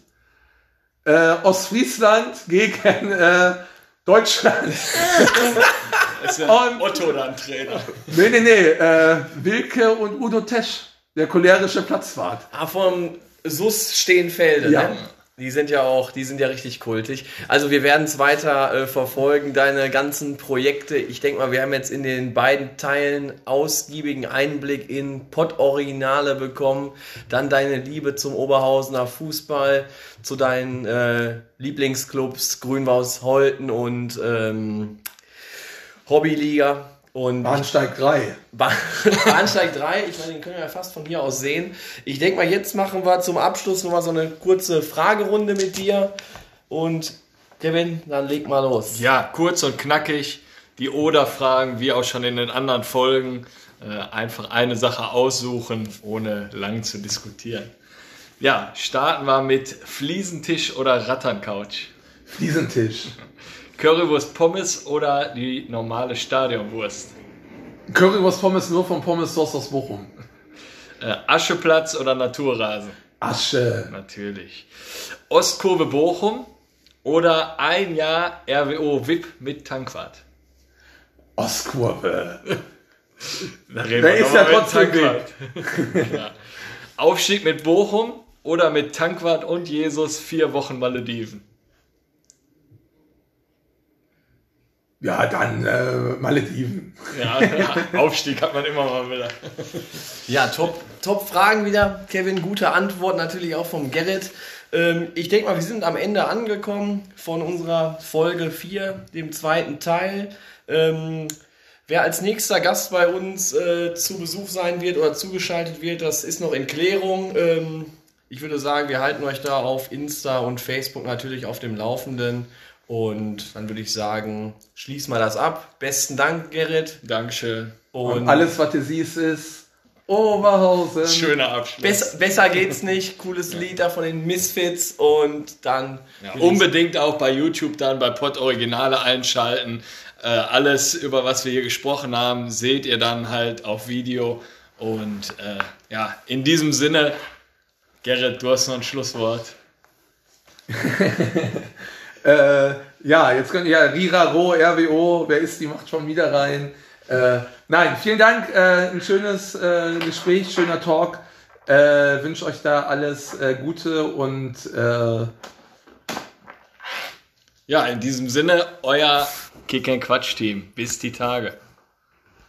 Äh, Ostfriesland gegen äh, Deutschland. ist ja und, Otto dann Trainer. Nee, nee, nee. Äh, Wilke und Udo Tesch. Der cholerische Platzwart. Ah, vom Sus Stehenfelde, ja. ne? Die sind ja auch, die sind ja richtig kultig. Also wir werden es weiter äh, verfolgen, deine ganzen Projekte. Ich denke mal, wir haben jetzt in den beiden Teilen ausgiebigen Einblick in Pott-Originale bekommen. Dann deine Liebe zum Oberhausener Fußball, zu deinen äh, Lieblingsclubs Grünwaus Holten und ähm, Hobbyliga. Und Bahnsteig 3. Bahnsteig 3, ich meine, den können wir ja fast von hier aus sehen. Ich denke mal, jetzt machen wir zum Abschluss nochmal so eine kurze Fragerunde mit dir. Und Kevin, dann leg mal los. Ja, kurz und knackig. Die Oder-Fragen, wie auch schon in den anderen Folgen. Äh, einfach eine Sache aussuchen, ohne lang zu diskutieren. Ja, starten wir mit Fliesentisch oder Ratterncouch? Fliesentisch. Currywurst Pommes oder die normale Stadionwurst? Currywurst Pommes nur vom Pommes Sauce aus Bochum. Äh, Ascheplatz oder Naturrasen? Asche. Natürlich. Ostkurve Bochum oder ein Jahr RWO VIP mit Tankwart? Ostkurve. da reden wir ist ja trotzdem ja. Aufstieg mit Bochum oder mit Tankwart und Jesus vier Wochen Malediven? Ja, dann äh, Malediven. Ja, Aufstieg hat man immer mal wieder. Ja, top, top Fragen wieder, Kevin. Gute Antwort natürlich auch vom Gerrit. Ähm, ich denke mal, wir sind am Ende angekommen von unserer Folge 4, dem zweiten Teil. Ähm, wer als nächster Gast bei uns äh, zu Besuch sein wird oder zugeschaltet wird, das ist noch in Klärung. Ähm, ich würde sagen, wir halten euch da auf Insta und Facebook natürlich auf dem Laufenden. Und dann würde ich sagen, schließ mal das ab. Besten Dank, Gerrit. Dankeschön. Und, Und alles, was du siehst, ist Oberhausen. Schöner Abschluss. Besser, besser geht's nicht. Cooles Lied da von den Misfits. Und dann. Ja, unbedingt auch bei YouTube dann bei Pod Originale einschalten. Äh, alles, über was wir hier gesprochen haben, seht ihr dann halt auf Video. Und äh, ja, in diesem Sinne, Gerrit, du hast noch ein Schlusswort. Äh, ja, jetzt könnt ihr ja Rira, Ro, RWO, wer ist die, macht schon wieder rein. Äh, nein, vielen Dank, äh, ein schönes äh, Gespräch, schöner Talk. Äh, wünsche euch da alles äh, Gute und äh, ja, in diesem Sinne, euer Kick Quatsch Team. Bis die Tage.